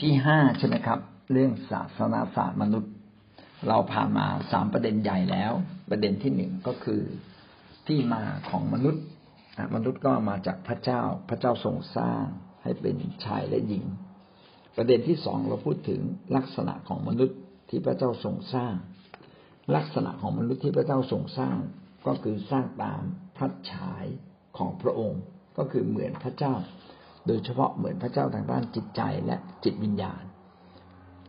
ที่ห้าใช่ไหมครับ เรื่องศาสนาศาสตร์มนุษย์ เราผ่านมาสามประเด็นใหญ่แล้ว ประเด็นที่หนึ่งก็คือที่มาของมนุษย์มนุษย์ก็มาจากพระเจ้าพระเจ้าทรงสร้างให้เป็นชายและหญิง ประเด็นที่สองเราพูดถึงลักษณะของมนุษย์ที่พระเจ้าทรงสร้าง ลักษณะของมนุษย์ที่พระเจ้าทรงสร้างก็คือสร้างตามพระฉายของพระองค์ ก็คือเหมือนพระเจ้า โดยเฉพาะเหมือนพระเจ้าทางด้านจิตใจและจิตวิญญาณ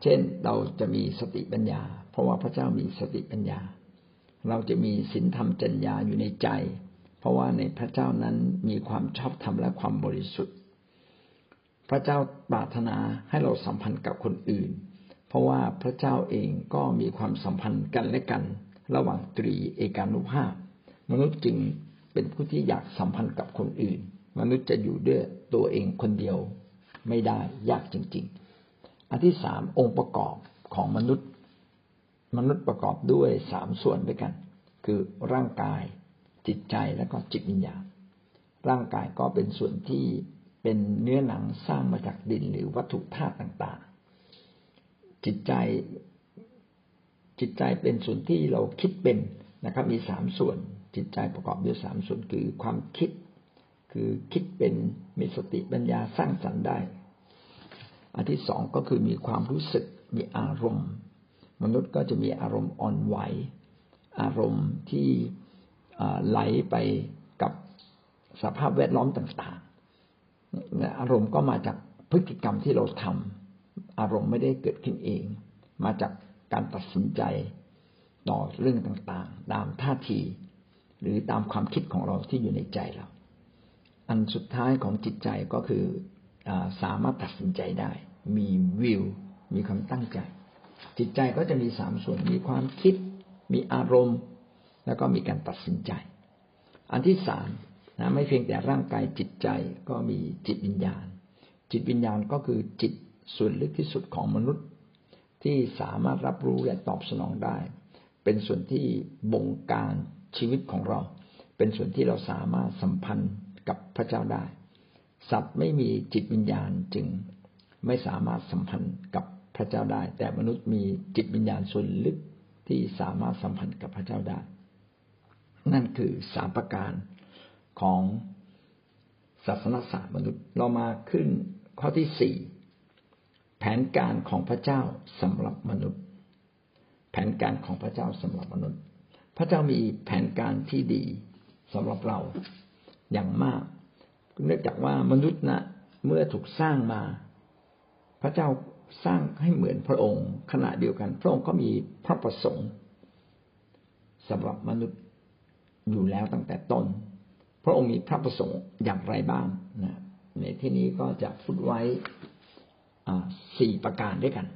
เช่นเราจะมีสติปัญญา เพราะว่าพระเจ้ามีสติปัญญา เราจะมีศีลธรรมจัญญาอยู่ในใจ เพราะว่าในพระเจ้านั้นมีความชอบธรรมและความบริสุทธิ์ พระเจ้าปรารถนาให้เราสัมพันธ์กับคนอื่น เพราะว่าพระเจ้าเองก็มีความสัมพันธ์กันและกัน ระหว่างตรีเอกานุภาพ มนุษย์จึงเป็นผู้ที่อยากสัมพันธ์กับคนอื่น มนุษย์จะอยู่ด้วยตัวเองคนเดียวไม่ได้ยากจริง ๆ อันที่สามองค์ประกอบของมนุษย์ มนุษย์ประกอบด้วยสามส่วนด้วยกัน คือร่างกายจิตใจและก็จิตวิญญาณ ร่างกายก็เป็นส่วนที่เป็นเนื้อหนังสร้างมาจากดินหรือวัตถุธาตุต่างๆ จิตใจจิตใจเป็นส่วนที่เราคิดเป็นนะครับ มีสามส่วน จิตใจประกอบด้วยสามส่วนคือความคิด คือคิดเป็นมีสติปัญญาสร้างสรรค์ได้ อันที่สองก็คือมีความรู้สึกมีอารมณ์ มนุษย์ก็จะมีอารมณ์อ่อนไหว อารมณ์ที่ไหลไปกับสภาพแวดล้อมต่างๆ อารมณ์ก็มาจากพฤติกรรมที่เราทำอารมณ์ไม่ได้เกิดขึ้นเอง มาจากการตัดสินใจต่อเรื่องต่างๆ ตามท่าที หรือตามความคิดของเราที่อยู่ในใจเรา อันสุดท้ายของจิตใจก็คืออสามารถตัดสินใจได้ มีวิว มีความตั้งใจ จิตใจก็จะมีสามส่วน มีความคิด มีอารมณ์ แล้วก็มีการตัดสินใจ อันที่สามนะไม่เพียงแต่ร่างกายจิตใจก็มีจิตวิญญาณ จิตวิญญาณก็คือจิตส่วนลึกที่สุดของมนุษย์ ที่สามารถรับรู้และตอบสนองได้ เป็นส่วนที่บงการชีวิตของเรา เป็นส่วนที่เราสามารถสัมพันธ์ กับพระเจ้าได้ สัตว์ไม่มีจิตวิญญาณจึงไม่สามารถสัมพันธ์กับพระเจ้าได้ แต่มนุษย์มีจิตวิญญาณส่วนลึกที่สามารถสัมพันธ์กับพระเจ้าได้ นั่นคือสามประการของศาสนาศาสตร์มนุษย์เรามาขึ้นข้อที่สี่แผนการของพระเจ้าสำหรับมนุษย์ แผนการของพระเจ้าสำหรับมนุษย์ พระเจ้ามีแผนการที่ดีสำหรับเรา อย่างมาก เนื่องจากว่ามนุษย์นะเมื่อถูกสร้างมา พระเจ้าสร้างให้เหมือนพระองค์ ขณะเดียวกัน พระองค์ก็มีพระประสงค์สำหรับมนุษย์อยู่แล้วตั้งแต่ต้น พระองค์มีพระประสงค์อย่างไรบ้างนะในที่นี้ก็จะพูดไว้สี่ประการด้วยกัน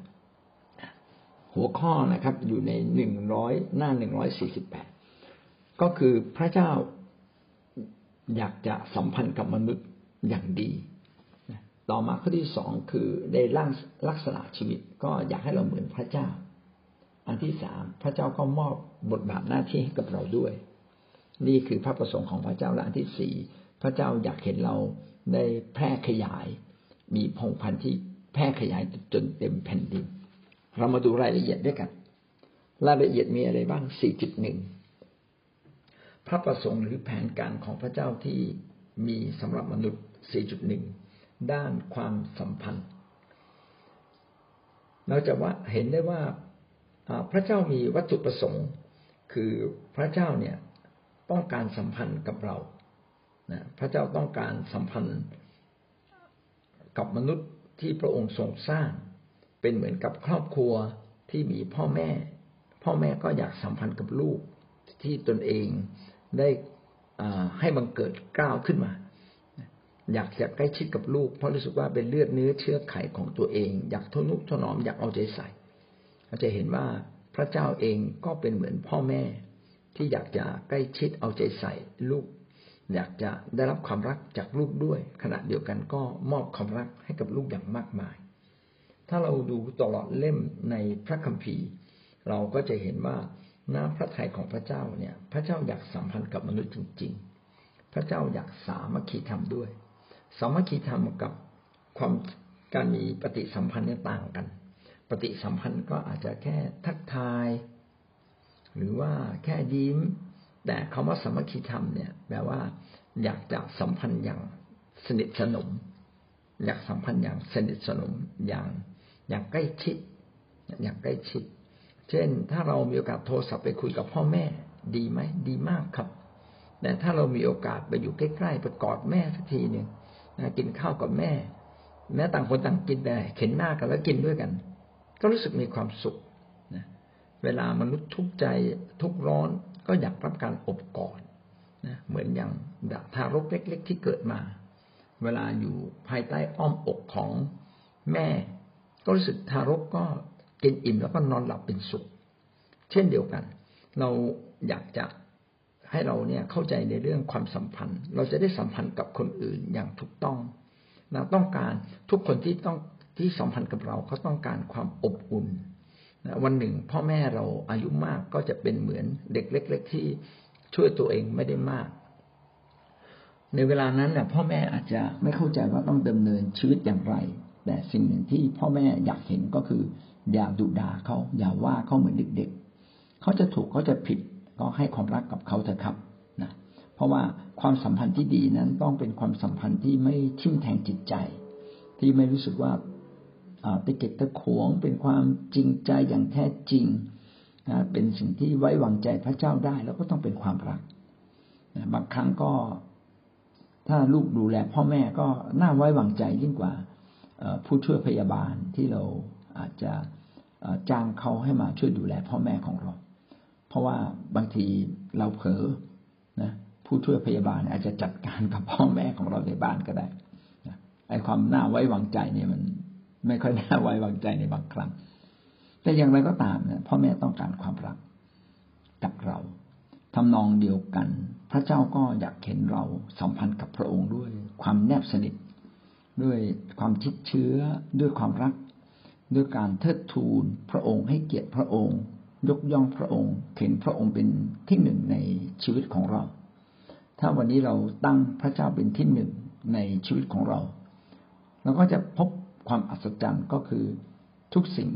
หัวข้อนะครับอยู่ในหนึ่งร้อยหน้าหนึ่งร้อยสี่สิบแปดก็คือพระเจ้า อยากจะสัมพันธ์กับมนุษย์อย่างดี ต่อมาข้อที่สองคือได้ร่างลักษณะชีวิตก็อยากให้เราเหมือนพระเจ้า อันที่สามพระเจ้าก็มอบบทบาทหน้าที่ให้กับเราด้วย นี่คือพระประสงค์ของพระเจ้าและอันที่สี่พระเจ้าอยากเห็นเราได้แพร่ขยาย มีพงพันธุ์ที่แพร่ขยายจนเต็มแผ่นดิน เรามาดูรายละเอียดด้วยกัน รายละเอียดมีอะไรบ้างสี่จุดหนึ่ง พระประสงค์หรือแผนการของพระเจ้าที่มีสำหรับมนุษย์ 4.1 ด้านความสัมพันธ์ เราจะว่าเห็นได้ว่าพระเจ้ามีวัตถุประสงค์ คือพระเจ้าเนี่ยต้องการสัมพันธ์กับเรานะพระเจ้าต้องการสัมพันธ์กับมนุษย์ที่พระองค์ทรงสร้าง เป็นเหมือนกับครอบครัวที่มีพ่อแม่ พ่อแม่ก็อยากสัมพันธ์กับลูกที่ตนเอง ได้ให้บังเกิดก้าวขึ้นมา อยากจะใกล้ชิดกับลูก เพราะรู้สึกว่าเป็นเลือดเนื้อเชื้อไขของตัวเอง อยากทนุถนอมอยากเอาใจใส่เราจะเห็นว่าพระเจ้าเองก็เป็นเหมือนพ่อแม่ ที่อยากจะใกล้ชิดเอาใจใส่ลูก อยากจะได้รับความรักจากลูกด้วย ขณะเดียวกันก็มอบความรักให้กับลูกอย่างมากมาย ถ้าเราดูตลอดเล่มในพระคัมภีร์ เราก็จะเห็นว่า น้ำพระทัยของพระเจ้าเนี่ย พระเจ้าอยากสัมพันธ์กับมนุษย์จริง ๆ พระเจ้าอยากสามัคคีธรรมด้วย สามัคคีธรรมกับความการมีปฏิสัมพันธ์เนี่ยต่างกัน ปฏิสัมพันธ์ก็อาจจะแค่ทักทาย หรือว่าแค่ยิ้ม แต่คำว่าสมัคคีธรรมเนี่ยแปลว่าอยากจะสัมพันธ์อย่างสนิทสนม อยากสัมพันธ์อย่างสนิทสนมอย่างอย่างใกล้ชิด อย่างใกล้ชิด เช่น ถ้าเรามีโอกาสโทรศัพท์ไปคุยกับพ่อแม่ ดีไหมดีมากครับ แต่ถ้าเรามีโอกาสไปอยู่ใกล้ๆไปกอดแม่สักทีหนึ่งนะกินข้าวกับแม่ แม้ต่างคนต่างกินแต่เข็นหน้ากันแล้วกินด้วยกัน ก็รู้สึกมีความสุขนะเวลามนุษย์ทุกข์ใจทุกร้อนก็อยากรับการอบกอดนะเหมือนอย่างทารกเล็ก ๆ ที่เกิดมา เวลาอยู่ภายใต้อ้อมอกของแม่ ก็รู้สึกทารกก็ กินอิ่มแล้วก็นอนหลับเป็นสุข เช่นเดียวกัน เราอยากจะให้เราเนี่ยเข้าใจในเรื่องความสัมพันธ์ เราจะได้สัมพันธ์กับคนอื่นอย่างถูกต้องเราต้องการทุกคนที่ต้องที่สัมพันธ์กับเราเขาต้องการความอบอุ่นวันหนึ่งพ่อแม่เราอายุมากก็จะเป็นเหมือนเด็กเล็ก ๆ ที่ช่วยตัวเองไม่ได้มาก ในเวลานั้นเนี่ยพ่อแม่อาจจะไม่เข้าใจว่าต้องดำเนินชีวิตอย่างไร แต่สิ่งหนึ่งที่พ่อแม่อยากเห็นก็คือ อย่าดุด่าเขาอย่าว่าเขาเหมือนเด็กๆเขาจะถูกเขาจะผิดก็ให้ความรักกับเขาเถอะครับนะเพราะว่าความสัมพันธ์ที่ดีนั้นต้องเป็นความสัมพันธ์ที่ไม่ทิ่มแทงจิตใจ ที่ไม่รู้สึกว่าตะเก็บตะขวง เป็นความจริงใจอย่างแท้จริงนะเป็นสิ่งที่ไว้วางใจพระเจ้าได้ แล้วก็ต้องเป็นความรักบางครั้งก็ถ้าลูกดูแลพ่อแม่ก็น่าไว้วางใจยิ่งกว่าผู้ช่วยพยาบาลที่เรา อาจจะจ้างเขาให้มาช่วยดูแลพ่อแม่ของเรา เพราะว่าบางทีเราเผลอนะผู้ช่วยพยาบาลอาจจะจัดการกับพ่อแม่ของเราในบ้านก็ได้ไอ้ความน่าไว้วางใจเนี่ยมันไม่ค่อยน่าไว้วางใจในบางครั้ง แต่อย่างไรก็ตามเนี่ยพ่อแม่ต้องการความรักจากเราทำนองเดียวกัน พระเจ้าก็อยากเห็นเราสัมพันธ์กับพระองค์ด้วยความแนบสนิทด้วยความชิดเชื้อด้วยความรัก ด้วยการเทิดทูนพระองค์ให้เกียรติพระองค์ ยกย่องพระองค์เห็นพระองค์เป็นที่หนึ่งในชีวิตของเรา ถ้าวันนี้เราตั้งพระเจ้าเป็นที่หนึ่งในชีวิตของเรา เราก็จะพบความอัศจรรย์ก็คือทุกสิ่ง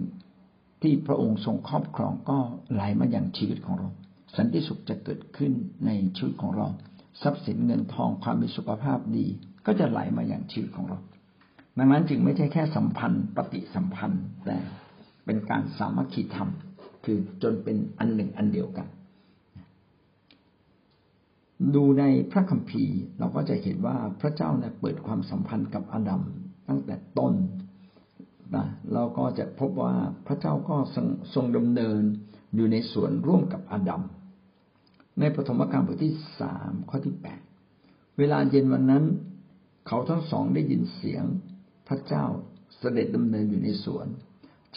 ที่พระองค์ทรงครอบครองก็ไหลมาอย่างชีวิตของเรา สันติสุขจะเกิดขึ้นในชีวิตของเรา ทรัพย์สินเงินทองความมีสุขภาพดี ก็จะไหลมาอย่างชีวิตของเรา ดังนั้นจึงไม่ใช่แค่สัมพันธ์ ปฏิสัมพันธ์ แต่เป็นการสามัคคีธรรม คือจนเป็นอันหนึ่งอันเดียวกัน ดูในพระคัมภีร์ เราก็จะเห็นว่าพระเจ้าเนี่ยเปิดความสัมพันธ์กับอาดัมตั้งแต่ต้นนะเราก็จะพบว่าพระเจ้าก็ทรงดำเนินอยู่ในสวนร่วมกับอาดัมในปฐมกาลบทที่สามข้อที่แปดเวลาเย็นวันนั้น เขาทั้งสองได้ยินเสียง พระเจ้าเสด็จดำเนินอยู่ในสวน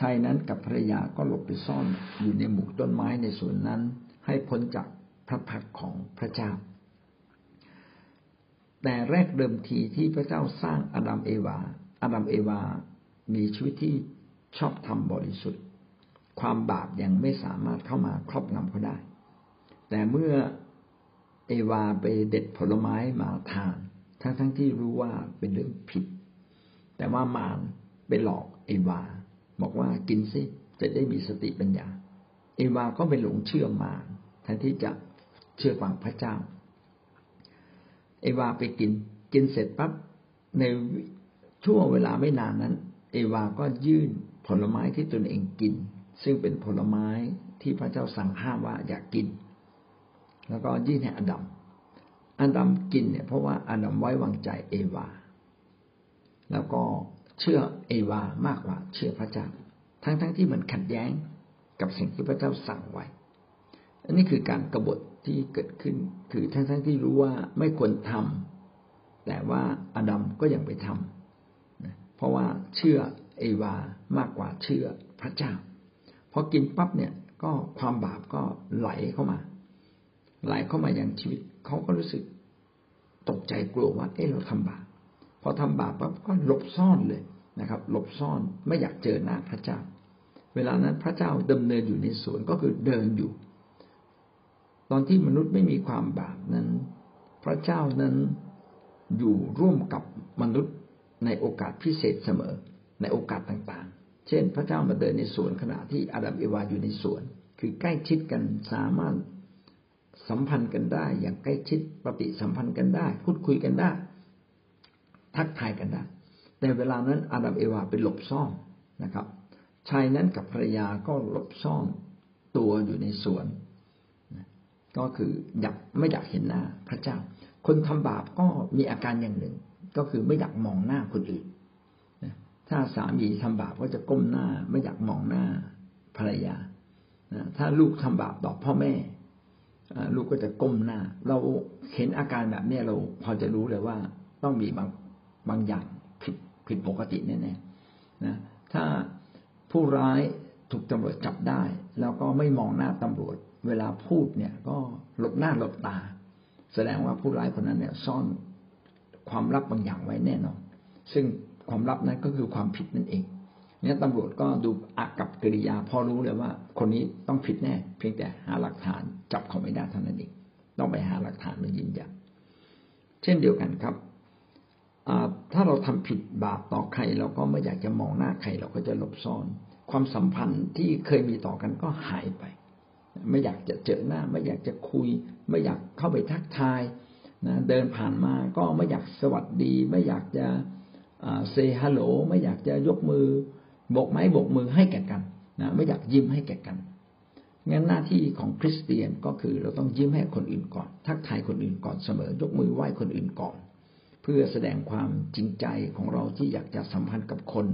ชายนั้นกับภรรยาก็หลบไปซ่อนอยู่ในหมู่ต้นไม้ในสวนนั้น ให้พ้นจากพระพักของพระเจ้า แต่แรกเดิมทีที่พระเจ้าสร้างอาดัมเอวาอาดัมเอวา มีชีวิตที่ชอบทำบริสุทธิ์ ความบาปยังไม่สามารถเข้ามาครอบงำเขาได้ แต่เมื่อเอวาไปเด็ดผลไม้มาทาน ทั้งทั้งที่รู้ว่าเป็นเรื่องผิด แต่ว่ามารไปหลอกเอวา บอกว่ากินสิจะได้มีสติปัญญา เอวาก็ไปหลงเชื่อมารแทนที่จะเชื่อฟังพระเจ้า เอวาไปกิน กินเสร็จปั๊บในช่วงเวลาไม่นานนั้น เอวาก็ยื่นผลไม้ที่ตนเองกิน ซึ่งเป็นผลไม้ที่พระเจ้าสั่งห้ามว่าอย่ากกิน แล้วก็ยื่นให้อดัมอดัมกินเนี่ยเพราะว่าอดัมไว้วางใจเอวา แล้วก็เชื่อเอวามากกว่าเชื่อพระเจ้า ทั้งๆทที่มันขัดแย้งกับสิ่งที่พระเจ้าสั่งไว้ อันนี้คือการกรบฏที่เกิดขึ้น คือทั้งๆทที่รู้ว่าไม่ควรทำแต่ว่าอดัมก็ยังไปทำเพราะว่าเชื่อเอวามากกว่าเชื่อพระเจ้า พอกินปั๊บเนี่ยก็ความบาปก็ไหลเข้ามา ไหลเข้ามาอย่างชีวิต เขาก็รู้สึกตกใจกลัวว่า เออเราทำบาป อทำบาปปั๊บก็หลบซ่อนเลยนะครับ หลบซ่อนไม่อยากเจอหน้าพระเจ้า เวลานั้นพระเจ้าดำเนินอยู่ในสวนก็คือเดินอยู่ ตอนที่มนุษย์ไม่มีความบาปนั้น พระเจ้านั้นอยู่ร่วมกับมนุษย์ในโอกาสพิเศษเสมอ ในโอกาสต่างๆ เช่น พระเจ้ามาเดินในสวนขณะที่อาดัมเอวาอยู่ในสวน คือใกล้ชิดกันสามารถสัมพันธ์กันได้ อย่างใกล้ชิดปฏิสัมพันธ์กันได้ พูดคุยกันได้ ทักทายกันได้ แต่เวลานั้นอาดัมเอวาไปหลบซ่อนนะครับ ชายนั้นกับภรรยาก็หลบซ่อนตัวอยู่ในสวนก็คืออยากไม่อยากเห็นหน้าพระเจ้า คนทำบาปก็มีอาการอย่างหนึ่ง ก็คือไม่อยากมองหน้าคนอื่นถ้าสามีทำบาปก็จะก้มหน้า ไม่อยากมองหน้าภรรยาถ้าลูกทำบาปต่อพ่อแม่ลูกก็จะก้มหน้า เราเห็นอาการแบบนี้เราพอจะรู้เลยว่าต้องมีบาง บางอย่างผิดผิดปกติแน่ๆนะ ถ้าผู้ร้ายถูกตำรวจจับได้ แล้วก็ไม่มองหน้าตำรวจ เวลาพูดเนี่ย ก็หลบหน้าหลบตา แสดงว่าผู้ร้ายคนนั้นเนี่ยซ่อนความลับบางอย่างไว้แน่นอน ซึ่งความลับนั้นก็คือความผิดนั่นเองเนี่ยตำรวจก็ดูอากับกิริยา พอรู้เลยว่า คนนี้ต้องผิดแน่ เพียงแต่หาหลักฐานจับเขาไม่ได้เท่านั้นเองต้องไปหาหลักฐานมายืนยันเช่นเดียวกันครับ ถ้าเราทำผิดบาปต่อใคร เราก็ไม่อยากจะมองหน้าใคร เราก็จะหลบซ่อน ความสัมพันธ์ที่เคยมีต่อกันก็หายไป ไม่อยากจะเจอหน้า ไม่อยากจะคุย ไม่อยากเข้าไปทักทายนะเดินผ่านมาก็ไม่อยากสวัสดี ไม่อยากจะเซฮัลโหลไม่อยากจะยกมือโบกไม้โบกมือให้แก่กันนะไม่อยากยิ้มให้แก่กันงั้นหน้าที่ของคริสเตียนก็คือเราต้องยิ้มให้คนอื่นก่อน ทักทายคนอื่นก่อนเสมอยกมือไหว้คนอื่นก่อน พื่อแสดงความจริงใจของเราที่อยากจะสัมพันธ์กับคน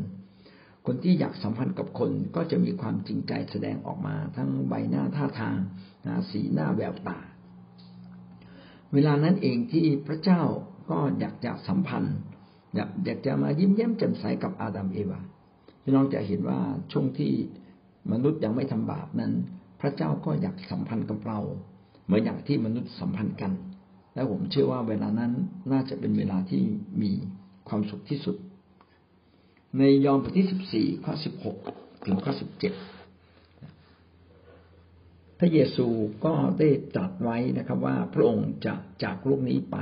คนที่อยากสัมพันธ์กับคนก็จะมีความจริงใจแสดงออกมา ทั้งใบหน้าท่าทางนะสีหน้าแววตา เวลานั้นเองที่พระเจ้าก็อยากจะสัมพันธ์อยากอยากจะมายิ้มแย้มแจ่มใสกับอาดัมเอวาพี่น้องจะเห็นว่าช่วงที่มนุษย์ยังไม่ทำบาปนั้น พระเจ้าก็อยากสัมพันธ์กับเรา เหมือนอย่างที่มนุษย์สัมพันธ์กัน และผมเชื่อว่าเวลานั้นน่าจะเป็นเวลาที่มีความสุขที่สุด ในยอห์นบทที่สิบสี่ข้อสิบหกถึงข้อสิบเจ็ดพระเยซูก็ได้ตรัสไว้นะครับ ว่าพระองค์จะจากโลกนี้ไป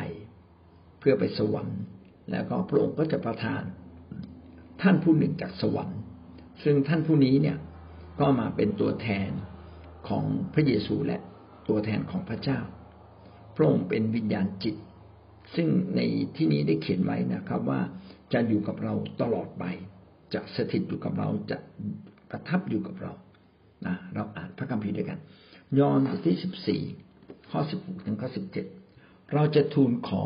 เพื่อไปสวรรค์ แล้วก็พระองค์ก็จะประทาน ท่านผู้หนึ่งจากสวรรค์ ซึ่งท่านผู้นี้เนี่ยก็มาเป็นตัวแทนของพระเยซูและตัวแทนของพระเจ้า ระองค์เป็นวิญญาณจิต ซึ่งในที่นี้ได้เขียนไว้นะครับว่าจะอยู่กับเราตลอดไป จะสถิตอยู่กับเราจะประทับอยู่กับเรานะเราอ่านพระคัมภีร์ด้วยกัน ยอห์นบทที่สิบสี่ข้อสิบหกถึงข้อสิบเจ็ดเราจะทูลขอ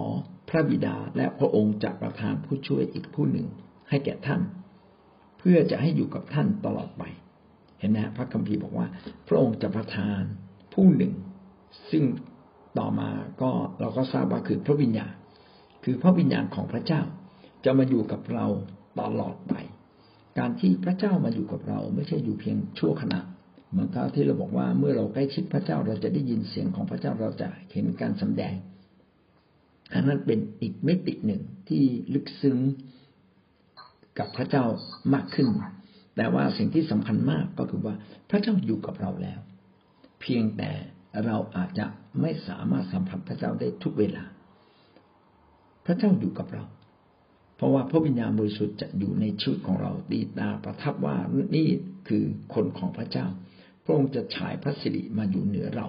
พระบิดาและพระองค์จะประทานผู้ช่วยอีกผู้หนึ่งให้แก่ท่าน เพื่อจะให้อยู่กับท่านตลอดไป เห็นไหมพระคัมภีร์บอกว่า พระองค์จะประทานผู้หนึ่ง ซึ่ง ต่อมาก็เราก็ทราบว่าคือพระวิญญาณ คือพระวิญญาณของพระเจ้า จะมาอยู่กับเราตลอดไป การที่พระเจ้ามาอยู่กับเราไม่ใช่อยู่เพียงชั่วขณะเหมือนกับที่เราบอกว่าเมื่อเราใกล้ชิดพระเจ้าเราจะได้ยินเสียงของพระเจ้าเราจะเห็นการสำแดงอันนั้นเป็นอีกมิติหนึ่งที่ลึกซึ้งกับพระเจ้ามากขึ้น แต่ว่าสิ่งที่สำคัญมากก็คือว่าพระเจ้าอยู่กับเราแล้ว เพียงแต่เราอาจจะ ไม่สามารถสัมผัสพระเจ้าได้ทุกเวลา พระเจ้าอยู่กับเรา เพราะว่าพระวิญญาณบริสุทธิ์จะอยู่ในชีวิตของเราดีตาประทับว่านี่คือคนของพระเจ้า พระองค์จะฉายพระสิริมาอยู่เหนือเรา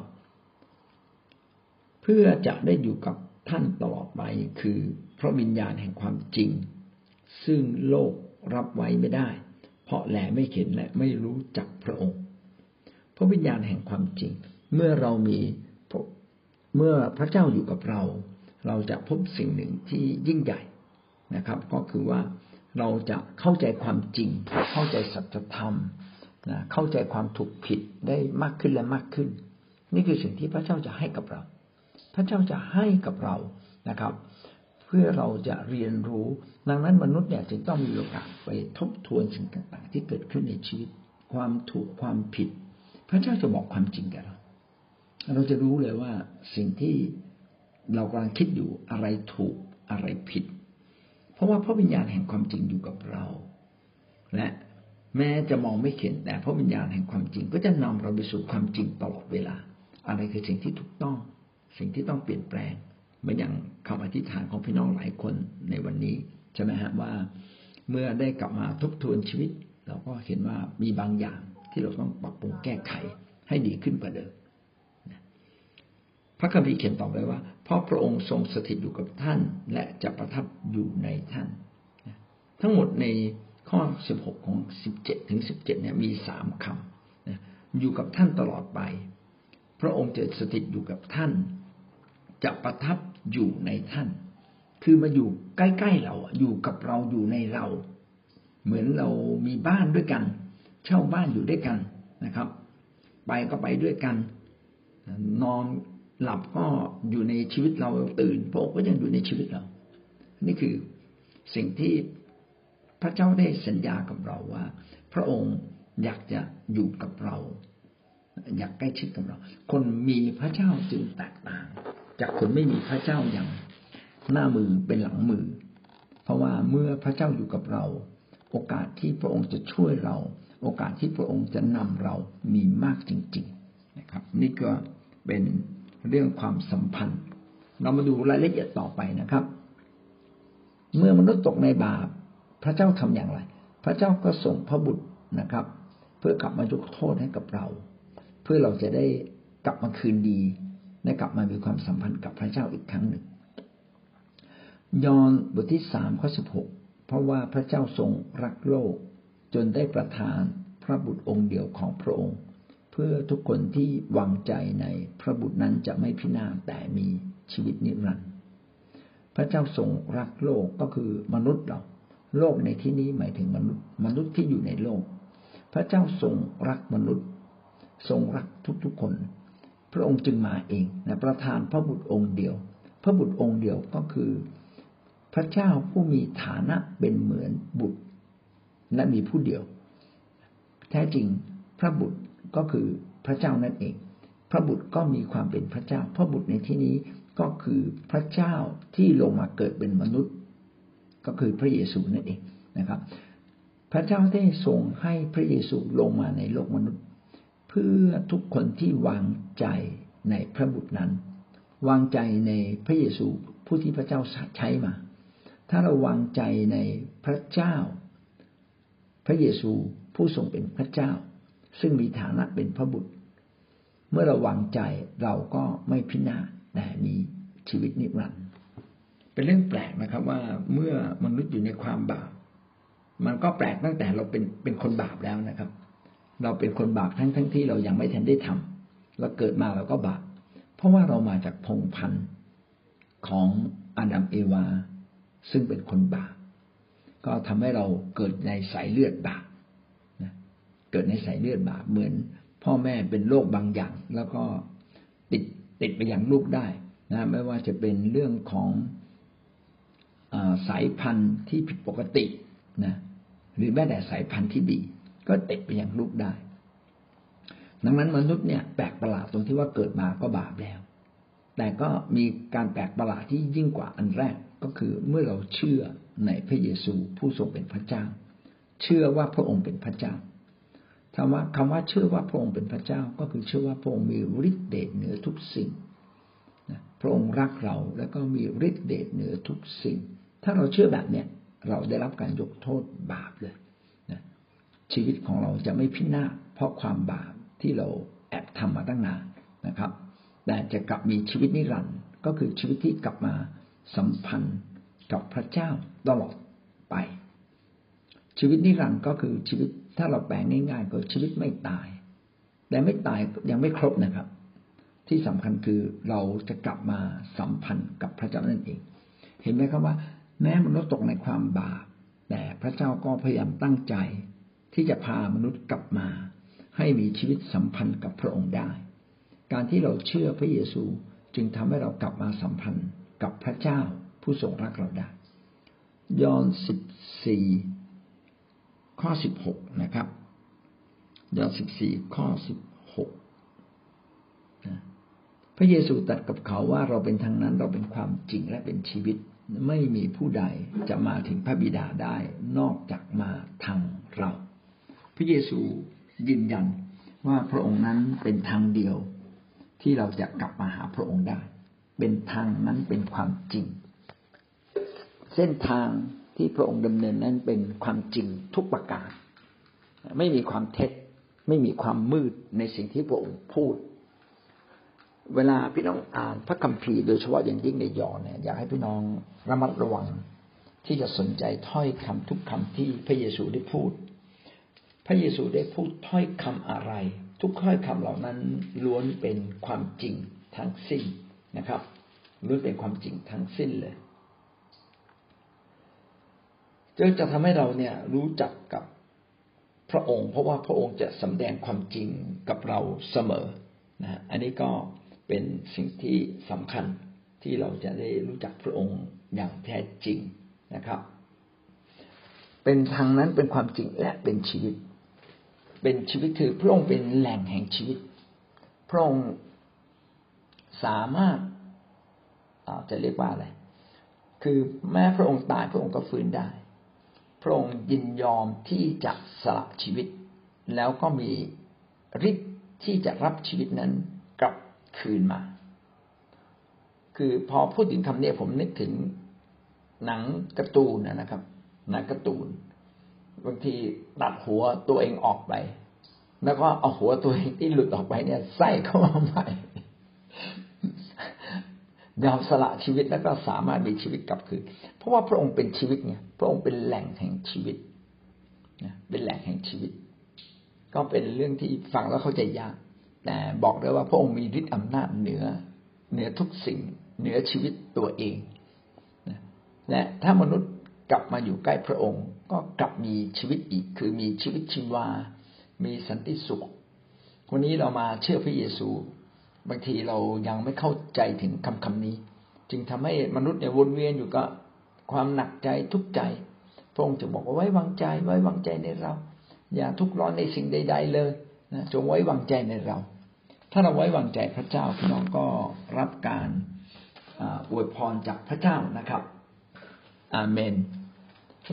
เพื่อจะได้อยู่กับท่านตลอดไปคือพระวิญญาณแห่งความจริง ซึ่งโลกรับไว้ไม่ได้ เพราะแหลไม่เห็นและไม่รู้จักพระองค์ พระวิญญาณแห่งความจริง เมื่อเรามี เมื่อพระเจ้าอยู่กับเรา เราจะพบสิ่งหนึ่งที่ยิ่งใหญ่นะครับ ก็คือว่าเราจะเข้าใจความจริง เข้าใจสัจธรรมนะเข้าใจความถูกผิดได้มากขึ้นและมากขึ้น นี่คือสิ่งที่พระเจ้าจะให้กับเรา พระเจ้าจะให้กับเรานะครับ เพื่อเราจะเรียนรู้ ดังนั้นมนุษย์เนี่ยจึงต้องมีโอกาสไปทบทวนสิ่งต่าง ๆ ที่เกิดขึ้นในชีวิต ความถูกความผิด พระเจ้าจะบอกความจริงแก่เรา เราจะรู้เลยว่าสิ่งที่เรากำลังคิดอยู่อะไรถูกอะไรผิด เพราะว่าพระวิญญาณแห่งความจริงอยู่กับเรา และแม้จะมองไม่เห็นแต่พระวิญญาณแห่งความจริงก็จะนำเราไปสู่ความจริงตลอดเวลา อะไรคือสิ่งที่ถูกต้อง สิ่งที่ต้องเปลี่ยนแปลงเหมือนอย่างคำอธิษฐานของพี่น้องหลายคนในวันนี้ใช่ไหมฮะว่า เมื่อได้กลับมาทบทวนชีวิต เราก็เห็นว่ามีบางอย่างที่เราต้องปรับปรุงแก้ไขให้ดีขึ้นกว่าเดิม พระคัมภีร์เขียนต่อไปว่า เพราะพระองค์ทรงสถิตอยู่กับท่าน และจะประทับอยู่ในท่าน ทั้งหมดในข้อสิบหกของสิบเจ็ดถึงสิบเจ็ดเนี่ยมีสามคำอยู่กับท่านตลอดไป พระองค์จะสถิตอยู่กับท่าน จะประทับอยู่ในท่าน คือมาอยู่ใกล้ๆเราอยู่กับเราอยู่ในเรา เหมือนเรามีบ้านด้วยกัน เช่าบ้านอยู่ด้วยกันนะครับ ไปก็ไปด้วยกัน นอน หลับก็อยู่ในชีวิตเราตื่นพระองค์ก็ยังอยู่ในชีวิตเรา นี่คือสิ่งที่พระเจ้าได้สัญญากับเราว่า พระองค์อยากจะอยู่กับเรา อยากใกล้ชิดกับเรา คนมีพระเจ้าจึงแตกต่าง จากคนไม่มีพระเจ้าอย่างหน้ามือเป็นหลังมือ เพราะว่าเมื่อพระเจ้าอยู่กับเรา โอกาสที่พระองค์จะช่วยเรา โอกาสที่พระองค์จะนำเรามีมากจริง ๆ นะครับ นี่ก็เป็น เรื่องความสัมพันธ์ เรามาดูรายละเอียดต่อไปนะครับ เมื่อมนุษย์ตกในบาปพระเจ้าทำอย่างไร พระเจ้าก็ส่งพระบุตรนะครับ เพื่อกลับมายกโทษให้กับเรา เพื่อเราจะได้กลับมาคืนดีและกลับมามีความสัมพันธ์กับพระเจ้าอีกครั้งหนึ่ง ยอห์นบทที่สามข้อสิบหกเพราะว่าพระเจ้าทรงรักโลกจนได้ประทานพระบุตรองค์เดียวของพระองค์ เพื่อทุกคนที่วางใจในพระบุตรนั้นจะไม่พินาศแต่มีชีวิตนิรันดร์พระเจ้าทรงรักโลกก็คือมนุษย์เราโลกในที่นี้หมายถึงมนุษย์ มนุษย์ที่อยู่ในโลก พระเจ้าทรงรักมนุษย์ ทรงรักทุกๆคน พระองค์จึงมาเองนะประทานพระบุตรองค์เดียว พระบุตรองค์เดียวก็คือ พระเจ้าผู้มีฐานะเป็นเหมือนบุตร และมีผู้เดียว แท้จริงพระบุตร ก็คือพระเจ้านั่นเอง พระบุตรก็มีความเป็นพระเจ้า พระบุตรในที่นี้ก็คือพระเจ้าที่ลงมาเกิดเป็นมนุษย์ ก็คือพระเยซูนั่นเองนะครับ พระเจ้าได้ทรงให้พระเยซูลงมาในโลกมนุษย์ เพื่อทุกคนที่วางใจในพระบุตรนั้น วางใจในพระเยซูผู้ที่พระเจ้าใช้มา ถ้าเราวางใจในพระเจ้า พระเยซูผู้ทรงเป็นพระเจ้า ซึ่งมีฐานะเป็นพระบุตร เมื่อเราวางใจเราก็ไม่พินาศแต่มีชีวิตนิรันดร์เป็นเรื่องแปลกนะครับ ว่าเมื่อมนุษย์อยู่ในความบาปมันก็แปลกตั้งแต่เราเป็นเป็นคนบาปแล้วนะครับ เราเป็นคนบาปทั้งทั้งที่เรายังไม่ทันได้ทำเราเกิดมาเราก็บาปเพราะว่าเรามาจากพงพันธ์ของอาดัมเอวา ซึ่งเป็นคนบาปก็ทำให้เราเกิดในสายเลือดบาป เกิดในสายเลือดบาปเหมือน พ่อแม่เป็นโรคบางอย่าง แล้วก็ติดติดไปอย่างลูกได้นะไม่ว่าจะเป็นเรื่องของอสายพันธุ์ที่ผิดปกตินะหรือแม้แต่สายพันธุ์ที่ดี ก็ติดไปอย่างลูกได้ ดังนั้นมนุษย์เนี่ยแปลกประหลาดตรงที่ว่าเกิดมาก็บาปแล้ว แต่ก็มีการแปลกประหลาดที่ยิ่งกว่าอันแรกก็คือเมื่อเราเชื่อในพระเยซูผู้ทรงเป็นพระเจ้า เชื่อว่าพระองค์เป็นพระเจ้า คำว่าคำว่าเชื่อว่าพระองค์เป็นพระเจ้าก็คือเชื่อว่าพระองค์มีฤทธิเดชเหนือทุกสิ่งพระองค์รักเราแล้วก็มีฤทธิเดชเหนือทุกสิ่ง ถ้าเราเชื่อแบบเนี้ยเราได้รับการยกโทษบาปเลยนะชีวิตของเราจะไม่พินาศเพราะความบาปที่เราแอบทำมาตั้งนานนะครับ แต่จะกลับมีชีวิตนิรันดร์ก็คือชีวิตที่กลับมาสัมพันธ์กับพระเจ้าตลอดไป ชีวิตนิรันดร์ก็คือชีวิต ถ้าเราแปลงง่ายๆก็ชีวิตไม่ตาย แต่ไม่ตายยังไม่ครบนะครับ ที่สำคัญคือเราจะกลับมาสัมพันธ์กับพระเจ้านั่นเอง เห็นไหมครับว่า แม้มนุษย์ตกในความบาปแต่พระเจ้าก็พยายามตั้งใจ ที่จะพามนุษย์กลับมา ให้มีชีวิตสัมพันธ์กับพระองค์ได้ การที่เราเชื่อพระเยซูจึงทำให้เรากลับมาสัมพันธ์กับพระเจ้าผู้ทรงรักเราได้ยอห์นสิบสี่ ข้อสิบหกนะครับยอห์นสิบสี่ข้อสิบหกพระเยซูตรัสกับเขาว่าเราเป็นทางนั้นเราเป็นความจริงและเป็นชีวิต ไม่มีผู้ใดจะมาถึงพระบิดาได้นอกจากมาทางเรา พระเยซูยืนยันว่าพระองค์นั้นเป็นทางเดียวที่เราจะกลับมาหาพระองค์ได้ เป็นทางนั้นเป็นความจริง เส้นทาง ที่พระองค์ดำเนินนั้นเป็นความจริงทุกประการ ไม่มีความเท็จ ไม่มีความมืดในสิ่งที่พระองค์พูด เวลาพี่น้องอ่านพระคัมภีร์โดยเฉพาะอย่างยิ่งในยอห์นเนี่ยอยากให้พี่น้องระมัดระวัง ที่จะสนใจถ้อยคำทุกคำที่พระเยซูได้พูด พระเยซูได้พูดถ้อยคำอะไร ทุกถ้อยคำเหล่านั้นล้วนเป็นความจริงทั้งสิ้นนะครับล้วนเป็นความจริงทั้งสิ้นเลย จะจะทำให้เราเนี่ยรู้จักกับพระองค์ เพราะว่าพระองค์จะสำแดงความจริงกับเราเสมอนะอันนี้ก็เป็นสิ่งที่สำคัญที่เราจะได้รู้จักพระองค์อย่างแท้จริงนะครับ เป็นทางนั้นเป็นความจริงและเป็นชีวิต เป็นชีวิตคือพระองค์เป็นแหล่งแห่งชีวิต พระองค์สามารถจะเรียกว่าอะไรคือแม้พระองค์ตายพระองค์ก็ฟื้นได้ ระองค์ยินยอมที่จะสละชีวิต แล้วก็มีฤทธิ์ที่จะรับชีวิตนั้นกลับคืนมา คือพอพูดถึงคำนี้ผมนึกถึงหนังกร์ตูนนะครับ หนังกร์ตูนบางทีตัดหัวตัวเองออกไป แล้วก็เอาหัวตัวเองที่หลุดออกไปเนี่ยใส่เข้ามาใหม่ ยอมสละชีวิตแล้วก็สามารถมีชีวิตกลับคืน เพราะว่าพระองค์เป็นชีวิตไงพระองค์เป็นแหล่งแห่งชีวิตเป็นแหล่งแห่งชีวิต ก็เป็นเรื่องที่ฟังแล้วเข้าใจยาก แต่บอกได้ว่าพระองค์มีฤทธิ์อำนาจเหนือ เหนือทุกสิ่ง เหนือชีวิตตัวเองและถ้ามนุษย์กลับมาอยู่ใกล้พระองค์ ก็กลับมีชีวิตอีก คือมีชีวิตชีวา มีสันติสุข วันนี้เรามาเชื่อพระเยซู บางทีเรายังไม่เข้าใจถึงคำคำนี้ จึงทำให้มนุษย์เนี่ยวนเวียนอยู่กับความหนักใจทุกข์ใจพระองค์จะบอกว่าไว้วางใจไว้วางใจในเรา อย่าทุกข์ร้อนในสิ่งใด ๆ เลยนะจงไว้วางใจในเรา ถ้าเราไว้วางใจพระเจ้าพี่น้องก็รับการอวยพรจากพระเจ้านะครับ อาเมน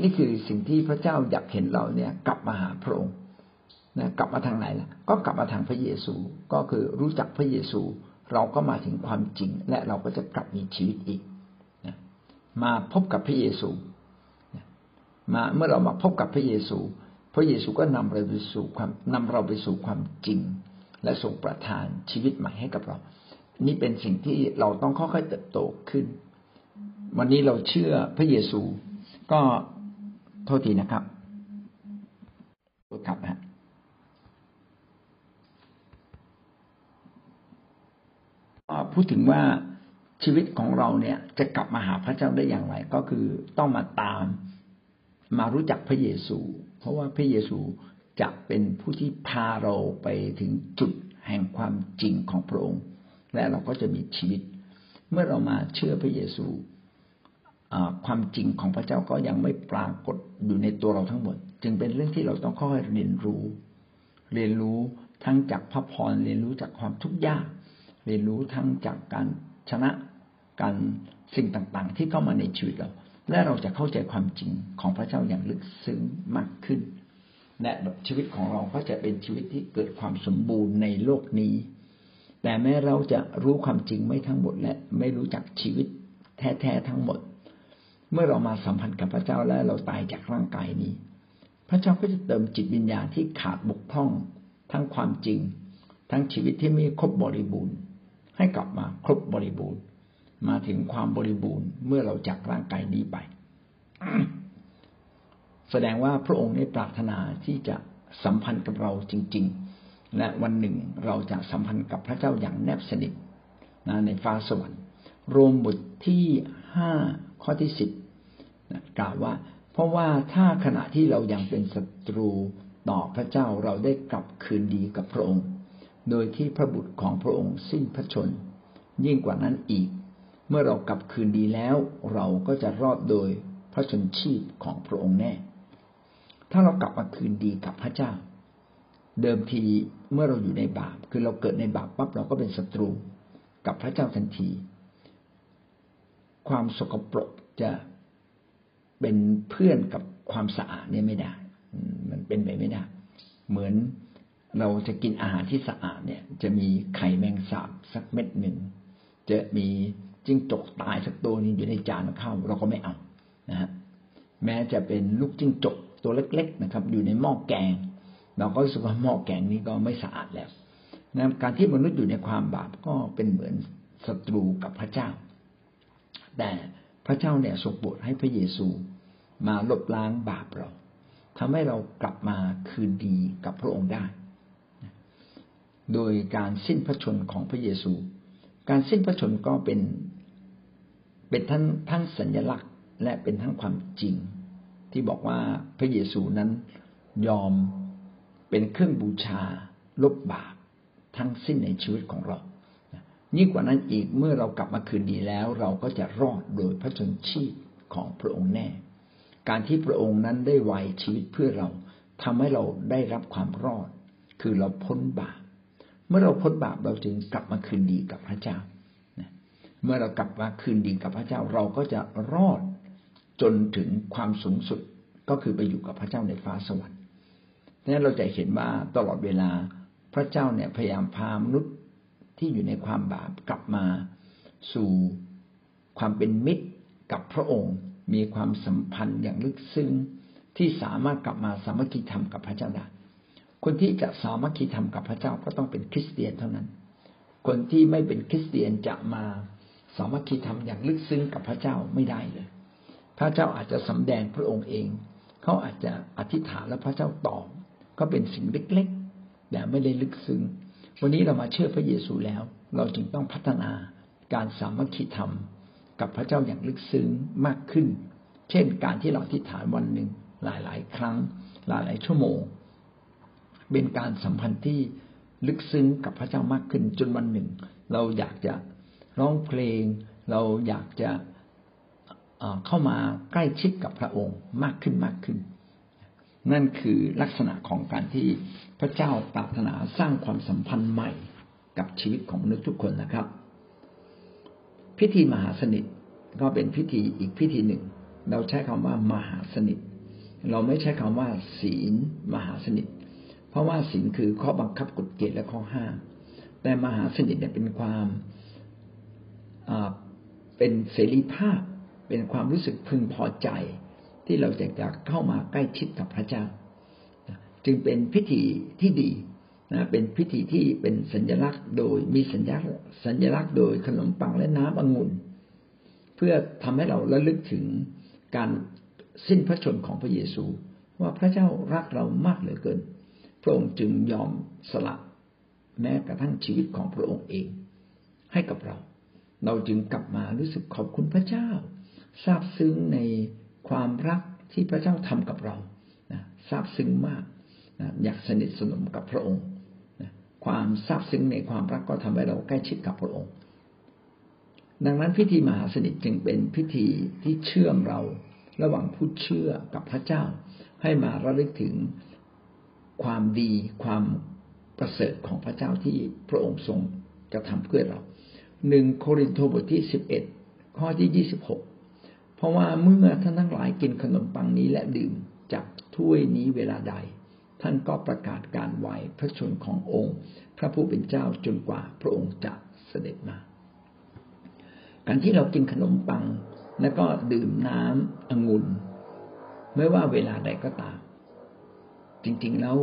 นี่คือสิ่งที่พระเจ้าอยากเห็นเราเนี่ยกลับมาหาพระองค์ นะกลับมาทางไหนล่ะ ก็กลับมาทางพระเยซู ก็คือรู้จักพระเยซู เราก็มาถึงความจริง และเราก็จะกลับมีชีวิตอีกนะมาพบกับพระเยซูนะมาเมื่อเรามาพบกับพระเยซู พระเยซูก็นำเราไปสู่ความนำเราไปสู่ความจริง และส่งประทานชีวิตใหม่ให้กับเรา นี่เป็นสิ่งที่เราต้องค่อยๆเติบโตขึ้น วันนี้เราเชื่อพระเยซู ก็โทษทีนะครับครับนะ พูดถึงว่าชีวิตของเราเนี่ยจะกลับมาหาพระเจ้าได้อย่างไร ก็คือต้องมาตามมารู้จักพระเยซู เพราะว่าพระเยซูจะเป็นผู้ที่พาเราไปถึงจุดแห่งความจริงของพระองค์ และเราก็จะมีชีวิต เมื่อเรามาเชื่อพระเยซูความจริงของพระเจ้าก็ยังไม่ปรากฏอยู่ในตัวเราทั้งหมด จึงเป็นเรื่องที่เราต้องค่อยเรียนรู้ เรียนรู้ทั้งจากพระพรเรียนรู้จากความทุกข์ยาก เรียนรู้ทั้งจากการชนะการสิ่งต่างๆ ที่เข้ามาในชีวิตเรา และเราจะเข้าใจความจริงของพระเจ้าอย่างลึกซึ้งมากขึ้นและชีวิตของเราก็จะเป็นชีวิตที่เกิดความสมบูรณ์ในโลกนี้ แต่แม้เราจะรู้ความจริงไม่ทั้งหมดและไม่รู้จักชีวิตแท้ๆทั้งหมด เมื่อเรามาสัมพันธ์กับพระเจ้าและเราตายจากร่างกายนี้ พระเจ้าก็จะเติมจิตวิญญาณที่ขาดบกพร่อง ทั้งความจริง ทั้งชีวิตที่ไม่ครบบริบูรณ์ ให้กลับมาครบบริบูรณ์ มาถึงความบริบูรณ์เมื่อเราจากร่างกายนี้ไป แสดงว่าพระองค์ได้ปรารถนาที่จะสัมพันธ์กับเราจริง ๆ และวันหนึ่งเราจะสัมพันธ์กับพระเจ้าอย่างแนบสนิทนะในฟ้าสวรรค์ รวมบทที่ห้าข้อที่สิบกล่าวว่า เพราะว่าถ้าขณะที่เรายังเป็นศัตรูต่อพระเจ้าเราได้กลับคืนดีกับพระองค์ โดยที่พระบุตรของพระองค์สิ้นพระชน ยิ่งกว่านั้นอีก เมื่อเรากลับคืนดีแล้ว เราก็จะรอดโดยพระชนชีพของพระองค์แน่ ถ้าเรากลับมาคืนดีกับพระเจ้า เดิมทีเมื่อเราอยู่ในบาป คือเราเกิดในบาปปั๊บเราก็เป็นศัตรูกับพระเจ้าทันที ความสกปรกจะเป็นเพื่อนกับความสะอาดเนี่ยไม่ได้ มันเป็นไปไม่ได้ เหมือน เราจะกินอาหารที่สะอาดเนี่ย จะมีไข่แมงสาบสักเม็ดหนึ่งจะมีจิ้งจกตายสักตัวนึงอยู่ในจานข้าวเราก็ไม่เอานะฮะแม้จะเป็นลูกจิ้งจกตัวเล็ก ๆนะครับ อยู่ในหม้อแกง เราก็รู้สึกว่าหม้อแกงนี้ก็ไม่สะอาดแล้วนะการที่มนุษย์อยู่ในความบาปก็เป็นเหมือนศัตรูกับพระเจ้า แต่พระเจ้าเนี่ยทรงโปรดให้พระเยซูมาลบล้างบาปเราทำให้เรากลับมาคืนดีกับพระองค์ได้ โดยการสิ้นพระชนของพระเยซู การสิ้นพระชนก็เป็นเป็นทั้งทั้งสัญลักษณ์ และเป็นทั้งความจริง ที่บอกว่าพระเยซูนั้นยอมเป็นเครื่องบูชาลบบาปทั้งสิ้นในชีวิตของเรายิ่งกว่านั้นอีกเมื่อเรากลับมาคืนดีแล้ว เราก็จะรอดโดยพระชนชีพของพระองค์แน่ การที่พระองค์นั้นได้ไวชีวิตเพื่อเราทำให้เราได้รับความรอด คือเราพ้นบาป มื่อเราพ้นบาปเราจึงกลับมาคืนดีกับพระเจ้า เมื่อเรากลับมาคืนดีกับพระเจ้า เราก็จะรอดจนถึงความสูงสุดก็คือไปอยู่กับพระเจ้าในฟ้าสวรรค์ดังนั้นเราจะเห็นว่าตลอดเวลาพระเจ้าเนี่ยพยายามพามนุษย์ที่อยู่ในความบาปกลับมาสู่ความเป็นมิตรกับพระองค์ มีความสัมพันธ์อย่างลึกซึ้งที่สามารถกลับมาสามัคคีธรรมกับพระเจ้าได้ คนที่จะสามัคคีธรรมกับพระเจ้าก็ต้องเป็นคริสเตียนเท่านั้น คนที่ไม่เป็นคริสเตียนจะมาสามัคคีธรรมอย่างลึกซึ้งกับพระเจ้าไม่ได้เลย พระเจ้าอาจจะสำแดงพระองค์เอง เขาอาจจะอธิษฐานแล้วพระเจ้าตอบ ก็เป็นสิ่งเล็กๆ แต่ไม่ได้ลึกซึ้ง วันนี้เรามาเชื่อพระเยซูแล้ว เราจึงต้องพัฒนาการสามัคคีธรรมกับพระเจ้าอย่างลึกซึ้งมากขึ้น เช่น การที่เราอธิษฐานวันหนึ่งหลายๆ ครั้งหลายๆชั่วโมง เป็นการสัมพันธ์ที่ลึกซึ้งกับพระเจ้ามากขึ้นจนวันหนึ่ง เราอยากจะร้องเพลง เราอยากจะเข้ามาใกล้ชิดกับพระองค์มากขึ้นมากขึ้น นั่นคือลักษณะของการที่พระเจ้าปรารถนาสร้างความสัมพันธ์ใหม่กับชีวิตของมนุษย์ทุกคนนะครับ พิธีมหาสนิทก็เป็นพิธีอีกพิธีหนึ่ง เราใช้คำว่ามหาสนิท เราไม่ใช้คำว่าศีลมหาสนิท เพราะว่าศีลคือข้อบังคับกฎเกณฑ์และข้อห้ามแต่มหาสนิทเนี่ยเป็นความเป็นเสรีภาพเป็นความรู้สึกพึงพอใจ ที่เราจะจะเข้ามาใกล้ชิดกับพระเจ้า จึงเป็นพิธีที่ดีนะเป็นพิธีที่เป็นสัญลักษณ์โดยมีสัญลักษณ์สัญลักษณ์โดยขนมปังและน้ำองุ่น เพื่อทำให้เราระลึกถึงการสิ้นพระชนของพระเยซู ว่าพระเจ้ารักเรามากเหลือเกิน พระองค์จึงยอมสละแม้กระทั่งชีวิตของพระองค์เอง ให้กับเรา เราจึงกลับมารู้สึกขอบคุณพระเจ้าซาบซึ้งในความรักที่พระเจ้าทำกับเราซาบซึ้งมากอยากสนิทสนมกับพระองค์ความซาบซึ้งในความรักก็ทำให้เราใกล้ชิดกับพระองค์ ดังนั้นพิธีมหาสนิทจึงเป็นพิธีที่เชื่อมเราระหว่างผู้เชื่อกับพระเจ้า ให้มาระลึกถึง ความดีความประเสริฐของพระเจ้าที่พระองค์ทรงจะทำเพื่อเราหนึ่งโครินธ์บทที่สิบเอ็ดข้อที่ยี่สิบหกเพราะว่าเมื่อท่านทั้งหลายกินขนมปังนี้และดื่มจากถ้วยนี้เวลาใด ท่านก็ประกาศการไหวพระชนขององค์ พระผู้เป็นเจ้าจนกว่าพระองค์จะเสด็จมา การที่เรากินขนมปังแล้วก็ดื่มน้ำองุ่นไม่ว่าเวลาใดก็ตาม จริง ๆ แล้ว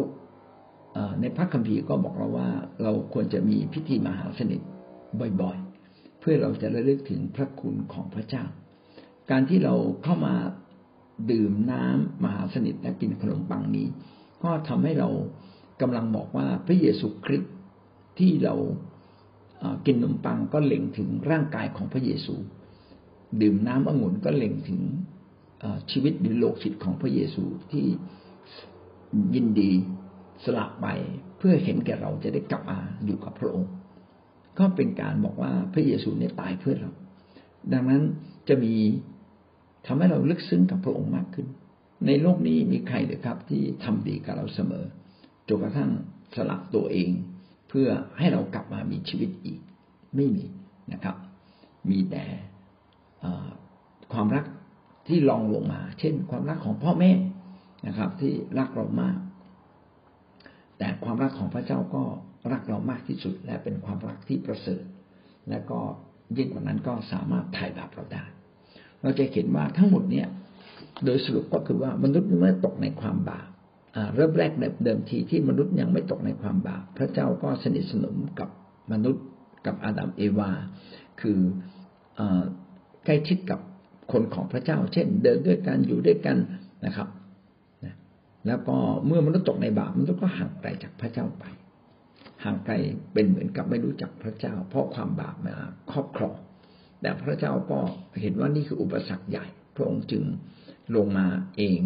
ในพระคัมภีร์ก็บอกเราว่าเราควรจะมีพิธีมหาสนิทบ่อยๆ เพื่อเราจะระลึกถึงพระคุณของพระเจ้า การที่เราเข้ามาดื่มน้ำมหาสนิทและกินขนมปังนี้ ก็ทำให้เรากำลังบอกว่าพระเยซูคริสต์ที่เรากินขนมปังก็เล็งถึงร่างกายของพระเยซู ดื่มน้ำองุ่นก็เล็งถึงชีวิตหรือโลกจิตของพระเยซูที่ ยินดีสละไปเพื่อเห็นแก่เราจะได้กลับมาอยู่กับพระองค์ ก็เป็นการบอกว่าพระเยซูเนี่ยตายเพื่อเรา ดังนั้นจะมีทำให้เราลึกซึ้งกับพระองค์มากขึ้น ในโลกนี้มีใครหรือครับที่ทำดีกับเราเสมอจนกระทั่งสละตัวเอง เพื่อให้เรากลับมามีชีวิตอีก ไม่มีนะครับ มีแต่ความรักที่ลองลงมา เช่น ความรักของพ่อแม่ นะครับ ที่รักเรามาก แต่ความรักของพระเจ้าก็รักเรามากที่สุด และเป็นความรักที่ประเสริฐ และก็ยิ่งกว่านั้นก็สามารถถ่ายบาปเราได้ เราจะเห็นว่าทั้งหมดเนี่ย โดยสรุปก็คือว่ามนุษย์เมื่อตกในความบาปเริ่มแรกเดิมทีที่มนุษย์ยังไม่ตกในความบาปพระเจ้าก็สนิทสนมกับมนุษย์กับอาดัมเอวา คือใกล้ชิดกับคนของพระเจ้า เช่น เดินด้วยกันอยู่ด้วยกันนะครับ แล้วก็เมื่อมนุษย์ตกในบาปมนุษย์ก็ห่างไกลจากพระเจ้าไป ห่างไกลเป็นเหมือนกับไม่รู้จักพระเจ้า เพราะความบาปมาครอบครองแต่พระเจ้าก็เห็นว่านี่คืออุปสรรคใหญ่ พระองค์จึงลงมาเอง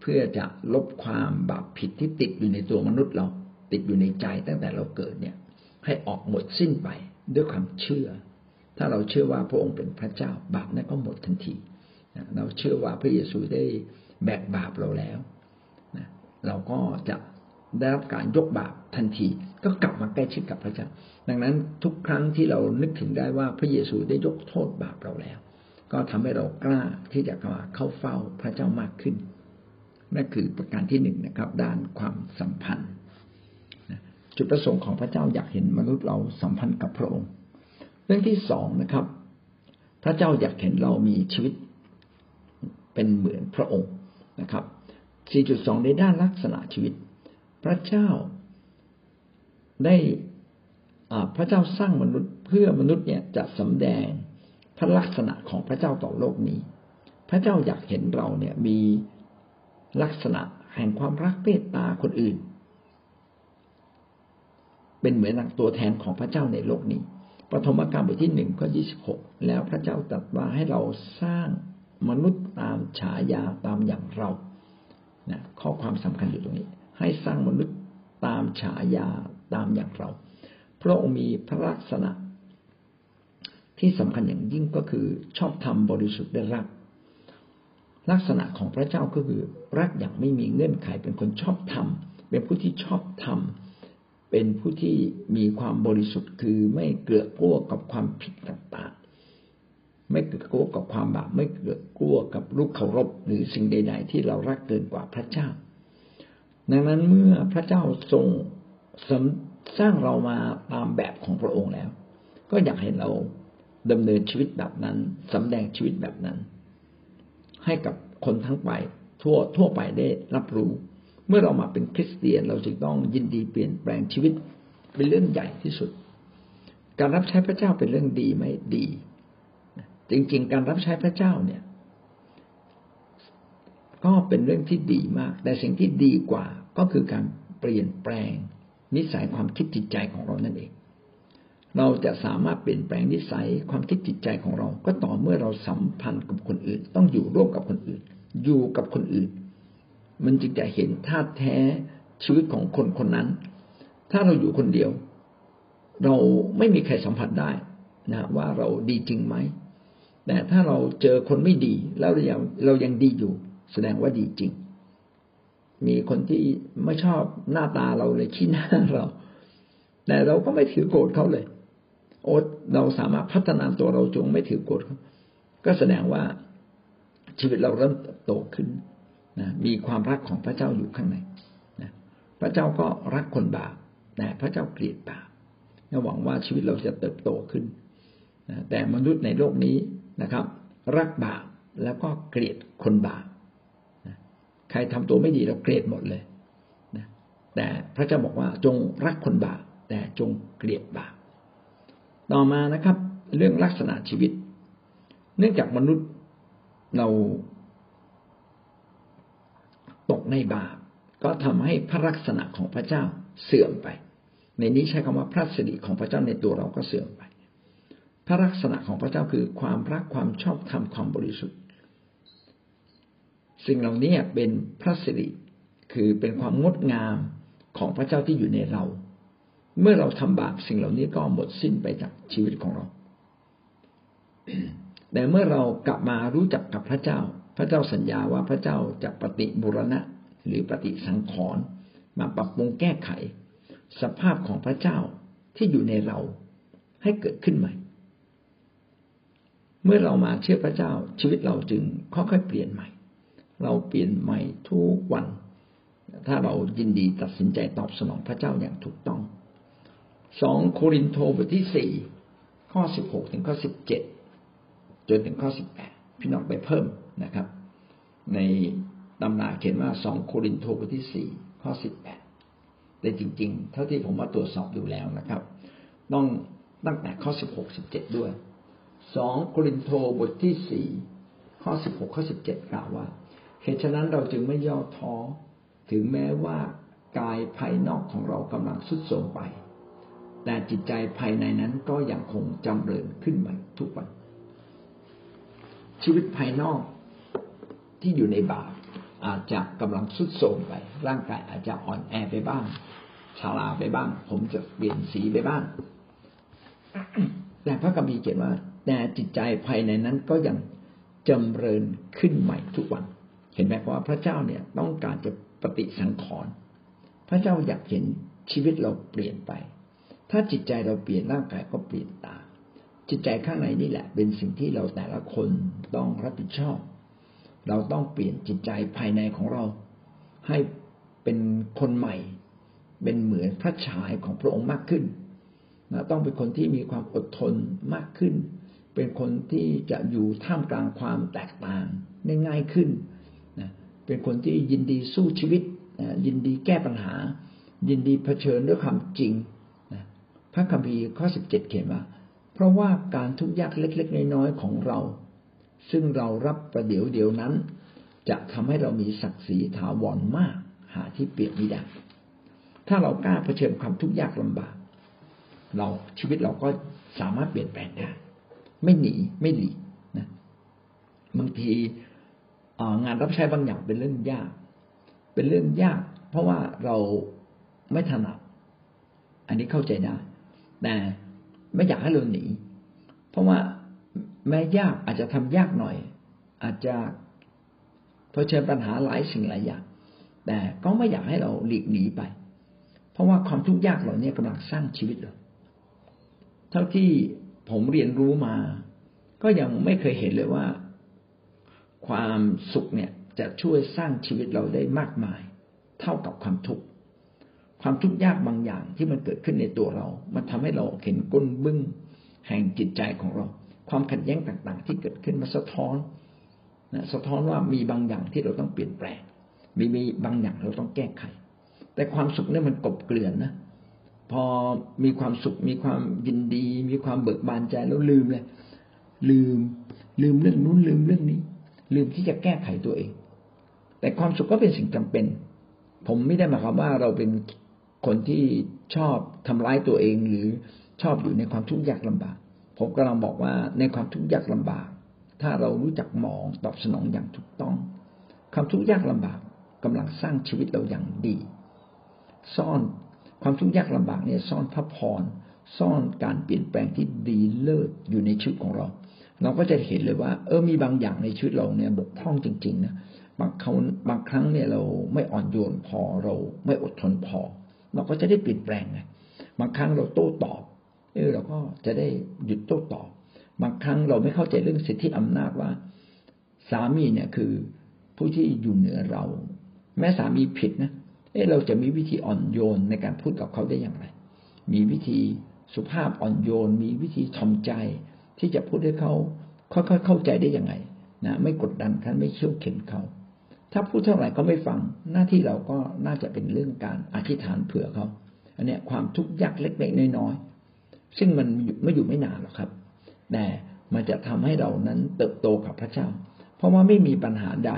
เพื่อจะลบความบาปผิดที่ติดอยู่ในตัวมนุษย์เรา ติดอยู่ในใจตั้งแต่เราเกิดเนี่ย ให้ออกหมดสิ้นไปด้วยความเชื่อ ถ้าเราเชื่อว่าพระองค์เป็นพระเจ้า บาปนั้นก็หมดทันที เราเชื่อว่าพระเยซูได้แบกบาปเราแล้ว เราก็จะได้รับการยกบาปทันที ก็กลับมาใกล้ชิดกับพระเจ้า ดังนั้นทุกครั้งที่เรานึกถึงได้ว่าพระเยซูได้ยกโทษบาปเราแล้ว ก็ทำให้เรากล้าที่จะมาเข้าเฝ้าพระเจ้ามากขึ้นนั่นคือประการที่หนึ่งนะครับ ด้านความสัมพันธ์จุดประสงค์ของพระเจ้าอยากเห็นมนุษย์เราสัมพันธ์กับพระองค์ เรื่องที่สองนะครับ พระเจ้าอยากเห็นเรามีชีวิตเป็นเหมือนพระองค์นะครับ 4.2 ในด้านลักษณะชีวิต พระเจ้าได้พระเจ้าสร้างมนุษย์เพื่อมนุษย์เนี่ยจะสำแดงพระลักษณะของพระเจ้าต่อโลกนี้ พระเจ้าอยากเห็นเราเนี่ยมีลักษณะแห่งความรักเมตตาคนอื่น เป็นเหมือนตัวแทนของพระเจ้าในโลกนี้ปฐมกาลบทที่หนึ่งข้อยี่สิบหกแล้วพระเจ้าตรัสว่าให้เราสร้างมนุษย์ตามฉายาตามอย่างเรา นะข้อความสำคัญอยู่ตรงนี้ ให้สร้างมนุษย์ตามฉายาตามอย่างเรา พระองค์มีพระลักษณะ ที่สำคัญอย่างยิ่งก็คือชอบธรรมบริสุทธิ์ได้รัก ลักษณะของพระเจ้าก็คือรักอย่างไม่มีเงื่อนไขเป็นคนชอบธรรมเป็นผู้ที่ชอบธรรมเป็นผู้ที่มีความบริสุทธิ์คือไม่เกลือกลัวกับความผิดต่างๆ ไม่เกิดกลัวกับความบาปไม่เกิด กลัวกับลูกเคารพหรือสิ่งใด ๆ ที่เรารักเกินกว่าพระเจ้า ดังนั้นเมื่อพระเจ้าทรงสร้างเรามาตามแบบของพระองค์แล้ว ก็อยากให้เราดำเนินชีวิตแบบนั้นสำแดงชีวิตแบบนั้น ให้กับคนทั้งไปทั่วทั่วไปได้รับรู้ เมื่อเรามาเป็นคริสเตียนเราจึงต้องยินดีเปลี่ยนแปลงชีวิตเป็นเรื่องใหญ่ที่สุด การรับใช้พระเจ้าเป็นเรื่องดีไหมดี จริง ๆ การรับใช้พระเจ้าเนี่ย ก็เป็นเรื่องที่ดีมาก แต่สิ่งที่ดีกว่าก็คือการเปลี่ยนแปลงนิสัยความคิดจิตใจของเรานั่นเองเราจะสามารถเปลี่ยนแปลงนิสัยความคิดจิตใจของเรา ก็ต่อเมื่อเราสัมพันธ์กับคนอื่น ต้องอยู่ร่วมกับคนอื่น อยู่กับคนอื่น มันจึงจะเห็นท่าแท้ชีวิตของคนคนนั้น ถ้าเราอยู่คนเดียว เราไม่มีใครสัมผัสได้นะว่าเราดีจริงไหม แต่ถ้าเราเจอคนไม่ดีแล้วเรายังเรายังดีอยู่ แสดงว่าดีจริง มีคนที่ไม่ชอบหน้าตาเราเลยขี้หน้าเรา แต่เราก็ไม่ถือโกรธเขาเลย โอ้เราสามารถพัฒนาตัวเราจงไม่ถือโกรธเขาก็แสดงว่าชีวิตเราเริ่มโตขึ้นนะมีความรักของพระเจ้าอยู่ข้างในนะพระเจ้าก็รักคนบาปแต่พระเจ้าเกลียดบาปหวังว่าชีวิตเราจะเติบโตขึ้นนะแต่มนุษย์ในโลกนี้นะครับ รักบาปแล้วก็เกลียดคนบาป ใครทำตัวไม่ดีเราเกลียดหมดเลยนะแต่พระเจ้าบอกว่าจงรักคนบาปแต่จงเกลียดบาปต่อมานะครับ เรื่องลักษณะชีวิต เนื่องจากมนุษย์เราตกในบาปก็ทำให้พระลักษณะของพระเจ้าเสื่อมไป ในนี้ใช้คำว่าพระสิริของพระเจ้าในตัวเราก็เสื่อมไป พระลักษณะของพระเจ้าคือความรักความชอบธรรมความบริสุทธิ์ สิ่งเหล่านี้เป็นพระสิริคือเป็นความงดงามของพระเจ้าที่อยู่ในเรา เมื่อเราทำบาปสิ่งเหล่านี้ก็หมดสิ้นไปจากชีวิตของเรา แต่เมื่อเรากลับมารู้จักกับพระเจ้า พระเจ้าสัญญาว่าพระเจ้าจะปฏิบุรณะหรือปฏิสังขรณ์มาปรับปรุงแก้ไข สภาพของพระเจ้าที่อยู่ในเราให้เกิดขึ้นใหม่ เมื่อเรามาเชื่อพระเจ้าชีวิตเราจึงค่อยๆเปลี่ยนใหม่ เราเปลี่ยนใหม่ทุกวัน ถ้าเรายินดีตัดสินใจตอบสนองพระเจ้าอย่างถูกต้องสองโครินโตบทที่สี่ข้อสิบหกถึงข้อสิบเจ็ดจนถึงข้อสิบแปดพี่น้องไปเพิ่มนะครับ ในตำราเขียนว่าสองโครินโตบทที่สี่ข้อสิบแปดแต่จริง ๆ เท่าที่ผมมาตรวจสอบดูแล้วนะครับ ต้องตั้งแต่ข้อสิบหกสิบเจ็ดด้วยสองโครินโตบทที่สี่ข้อสิบหกข้อสิบเจ็ดกล่าวว่า เหตุฉะนั้นเราจึงไม่ย่อท้อถึงแม้ว่ากายภายนอกของเรากำลังสุดโทรมไป แต่จิตใจภายในนั้นก็ยังคงจำเริญขึ้นใหม่ทุกวัน ชีวิตภายนอกที่อยู่ในบาปอาจจะกำลังสุดโทรมไป ร่างกายอาจจะอ่อนแอไปบ้างชาลาไปบ้าง ผมจะเปลี่ยนสีไปบ้าง แต่พระคัมภีเขียนว่า แต่จิตใจภายในนั้นก็ยังจำเริญขึ้นใหม่ทุกวัน เห็นไหมว่าพระเจ้าเนี่ยต้องการจะปฏิสังขรณ์พระเจ้าอยากเห็นชีวิตเราเปลี่ยนไป ถ้าจิตใจเราเปลี่ยนร่างกายก็เปลี่ยนตามจิตใจข้างในนี่แหละ เป็นสิ่งที่เราแต่ละคนต้องรับผิดชอบ เราต้องเปลี่ยนจิตใจภายในของเรา ให้เป็นคนใหม่ เป็นเหมือนพระฉายของพระองค์มากขึ้นนะต้องเป็นคนที่มีความอดทนมากขึ้น เป็นคนที่จะอยู่ท่ามกลางความแตกต่างได้ง่ายขึ้น เป็นคนที่ยินดีสู้ชีวิตยินดีแก้ปัญหา ยินดีเผชิญด้วยความจริงพระคัมภีร์ข้อสิบเจ็ดเขียนว่า เพราะว่าการทุกข์ยากเล็ก ๆ น้อยๆของเรา ซึ่งเรารับประเดี๋ยวเดียวนั้น จะทำให้เรามีศักดิ์ศรีถาวรมาก หาที่เปรียบไม่ได้ถ้าเรากล้าเผชิญความทุกข์ยากลำบาก เราชีวิตเราก็สามารถเปลี่ยนแปลงได้ไม่หนีไม่หลีนะบางที งานรับใช้บางอย่างเป็นเรื่องยาก เป็นเรื่องยาก เพราะว่าเราไม่ถนัดอันนี้เข้าใจได้ แต่ไม่อยากให้เราหนี เพราะว่าแม้ยากอาจจะทำยากหน่อย อาจจะเผชิญปัญหาหลายสิ่งหลายอย่าง แต่ก็ไม่อยากให้เราหลีกหนีไป เพราะว่าความทุกข์ยากเหล่านี้กำลังสร้างชีวิตเรา เท่าที่ผมเรียนรู้มา ก็ยังไม่เคยเห็นเลยว่า ความสุขเนี่ยจะช่วยสร้างชีวิตเราได้มากมาย เท่ากับความทุกข์ความทุกข์ยากบางอย่างที่มันเกิดขึ้นในตัวเรา มันทำให้เราเห็นก้นบึ้งแห่งจิตใจของเรา ความขัดแย้งต่างๆ ที่เกิดขึ้นมาสะท้อนนะสะท้อนว่ามีบางอย่างที่เราต้องเปลี่ยนแปลง มีมีบางอย่างเราต้องแก้ไข แต่ความสุขเนี่ยมันกบเกลื่อนนะ พอมีความสุข มีความยินดี มีความเบิกบานใจแล้วลืมเลย ลืม ลืมเรื่องนู้นลืมเรื่องนี้ ลืมที่จะแก้ไขตัวเอง แต่ความสุขก็เป็นสิ่งจำเป็น ผมไม่ได้หมายความว่าเราเป็นคนที่ชอบทำร้ายตัวเอง หรือชอบอยู่ในความทุกข์ยากลำบาก ผมกำลังบอกว่าในความทุกข์ยากลำบาก ถ้าเรารู้จักมองตอบสนองอย่างถูกต้อง ความทุกข์ยากลำบากกำลังสร้างชีวิตเราอย่างดี ซ่อนความทุกข์ยากลำบากเนี่ยซ่อนพระพรซ่อนการเปลี่ยนแปลงที่ดีเลิศอยู่ในชีวิตของเรา เราก็จะเห็นเลยว่า เออมีบางอย่างในชีวิตเราเนี่ยบกพร่องจริงๆนะบางครั้งบางครั้งเนี่ยเราไม่อ่อนโยนพอเราไม่อดทนพอ เราก็จะได้เปลี่ยนแปลงไงบางครั้งเราโต้ตอบเออเราก็จะได้หยุดโต้ตอบบางครั้งเราไม่เข้าใจเรื่องสิทธิอำนาจว่า สามีเนี่ยคือผู้ที่อยู่เหนือเรา แม้สามีผิดนะเออเราจะมีวิธีอ่อนโยนในการพูดกับเขาได้อย่างไร มีวิธีสุภาพอ่อนโยน มีวิธีทำใจ ที่จะพูดให้เขาค่อยๆเข้าใจได้ยังไงนะไม่กดดันเขาไม่เชี่ยวเข็นเขาถ้าพูดเท่าไหร่ก็ไม่ฟังหน้าที่เราก็น่าจะเป็นเรื่องการอธิษฐานเผื่อเขาอันนี้ความทุกข์ยากเล็กๆน้อยๆซึ่งมันไม่อยู่ไม่นานหรอกครับ แต่มันจะทำให้เรานั้นเติบโตกับพระเจ้า เพราะว่าไม่มีปัญหาใด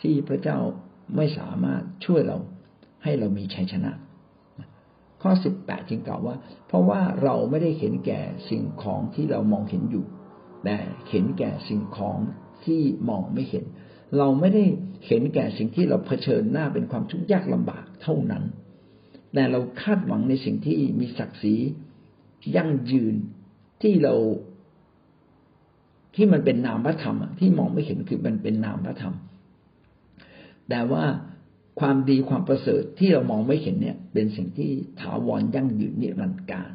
ที่พระเจ้าไม่สามารถช่วยเราให้เรามีชัยชนะ ข้อสิบแปดจึงกล่าวว่า เพราะว่าเราไม่ได้เห็นแก่สิ่งของที่เรามองเห็นอยู่แต่เห็นแก่สิ่งของที่มองไม่เห็น เราไม่ได้เห็นแก่สิ่งที่เราเผชิญหน้าเป็นความทุกข์ยากลำบากเท่านั้น แต่เราคาดหวังในสิ่งที่มีศักดิ์ศรียั่งยืนที่เราที่มันเป็นนามพระธรรมที่มองไม่เห็นคือมันเป็นนามพระธรรม แต่ว่า ความดีความประเสริฐที่เรามองไม่เห็นเนี่ย เป็นสิ่งที่ถาวรยั่งยืนนิรันดร์การ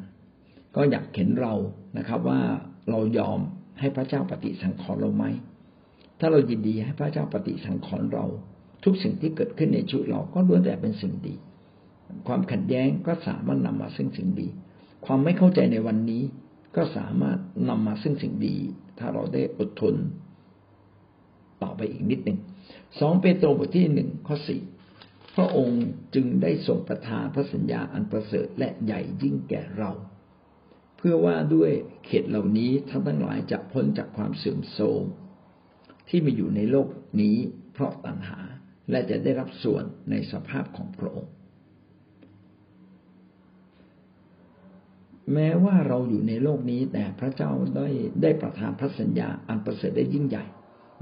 ก็อยากเห็นเรานะครับ ว่าเรายอมให้พระเจ้าปฏิสังขรณ์เราไหมถ้าเรายินดีให้พระเจ้าปฏิสังขรณ์เรา ทุกสิ่งที่เกิดขึ้นในชีวิตเราก็ล้วนแต่เป็นสิ่งดี ความขัดแย้งก็สามารถนำมาซึ่งสิ่งดี ความไม่เข้าใจในวันนี้ก็สามารถนำมาซึ่งสิ่งดี ถ้าเราได้อดทน ต่ออไปอีกนิดหนึ่งสองเปโตรบทที่หนึ่งข้อสี่ พระองค์จึงได้ทรงประทานพระสัญญาอันประเสริฐและใหญ่ยิ่งแก่เรา เพื่อว่าด้วยเขตเหล่านี้ท่านทั้งหลายจะพ้นจากความเสื่อมโทรมที่มีอยู่ในโลกนี้เพราะตัณหาและจะได้รับส่วนในสภาพของพระองค์ แม้ว่าเราอยู่ในโลกนี้แต่พระเจ้าได้ได้ประทานพระสัญญาอันประเสริฐได้ยิ่งใหญ่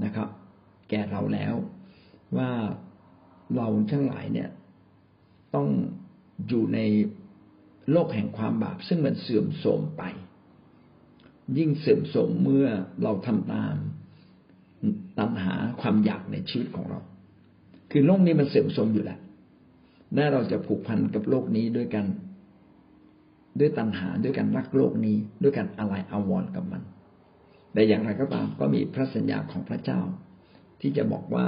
นะครับ แก่เราแล้วว่า เราทั้งหลายเนี่ยต้องอยู่ในโลกแห่งความบาป ซึ่งมันเสื่อมโทรมไป ยิ่งเสื่อมโทรมเมื่อเราทำตามตัณหาความอยากในชีวิตของเรา คือโลกนี้มันเสื่อมโทรมอยู่แล้วน่เราจะผูกพันกับโลกนี้ด้วยกัน ด้วยตัณหาด้วยการรักโลกนี้ ด้วยการอะไรอาวรกับมัน แต่อย่างไรก็ตามก็มีพระสัญญาของพระเจ้า ที่จะบอกว่า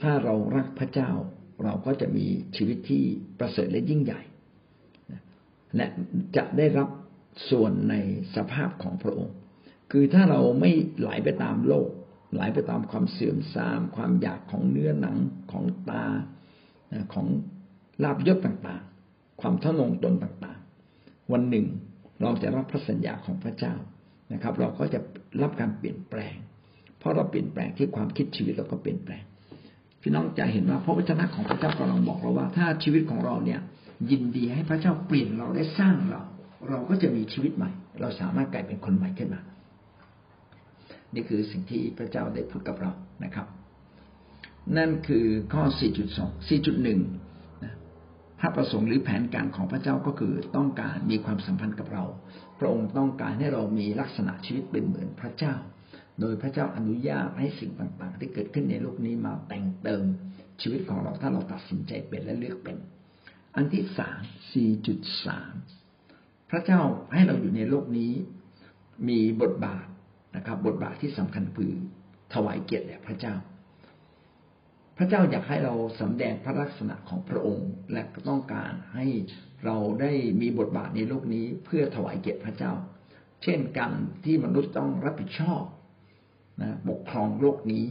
ถ้าเรารักพระเจ้า เราก็จะมีชีวิตที่ประเสริฐและยิ่งใหญ่และจะได้รับส่วนในสภาพของพระองค์ คือถ้าเราไม่ไหลไปตามโลก ไหลไปตามความเสื่อมทราม ความอยากของเนื้อหนังของตาของลาบยศต่างๆ ความทะนงตนต่างๆ วันหนึ่งเราจะรับพระสัญญาของพระเจ้านะครับ เราก็จะรับการเปลี่ยนแปลง เพราะเราเปลี่ยนแปลงที่ความคิดชีวิตเราก็เปลี่ยนแปลง พี่น้องจะเห็นว่าพระวจนะของพระเจ้ากำลังบอกเราว่า ถ้าชีวิตของเราเนี่ย ยินดีให้พระเจ้าเปลี่ยนเราได้สร้างเรา เราก็จะมีชีวิตใหม่ เราสามารถกลายเป็นคนใหม่ขึ้นมา นี่คือสิ่งที่พระเจ้าได้พูดกับเรานะครับ นั่นคือข้อ 4.2 4.1พระประสงค์หรือแผนการของพระเจ้าก็คือต้องการมีความสัมพันธ์กับเรา พระองค์ต้องการให้เรามีลักษณะชีวิตเป็นเหมือนพระเจ้า โดยพระเจ้าอนุญาตให้สิ่งต่าง ๆ ที่เกิดขึ้นในโลกนี้มาแต่งเติมชีวิตของเราถ้าเราตัดสินใจเป็นและเลือกเป็น อันที่สาม4.3พระเจ้าให้เราอยู่ในโลกนี้ มีบทบาทนะครับ บทบาทที่สำคัญคือถวายเกียรติแด่พระเจ้า พระเจ้าอยากให้เราสำแดงพระลักษณะของพระองค์ และต้องการให้เราได้มีบทบาทในโลกนี้เพื่อถวายเกียรติพระเจ้า เช่นการที่มนุษย์ต้องรับผิดชอบ นะปกครองโลกนี้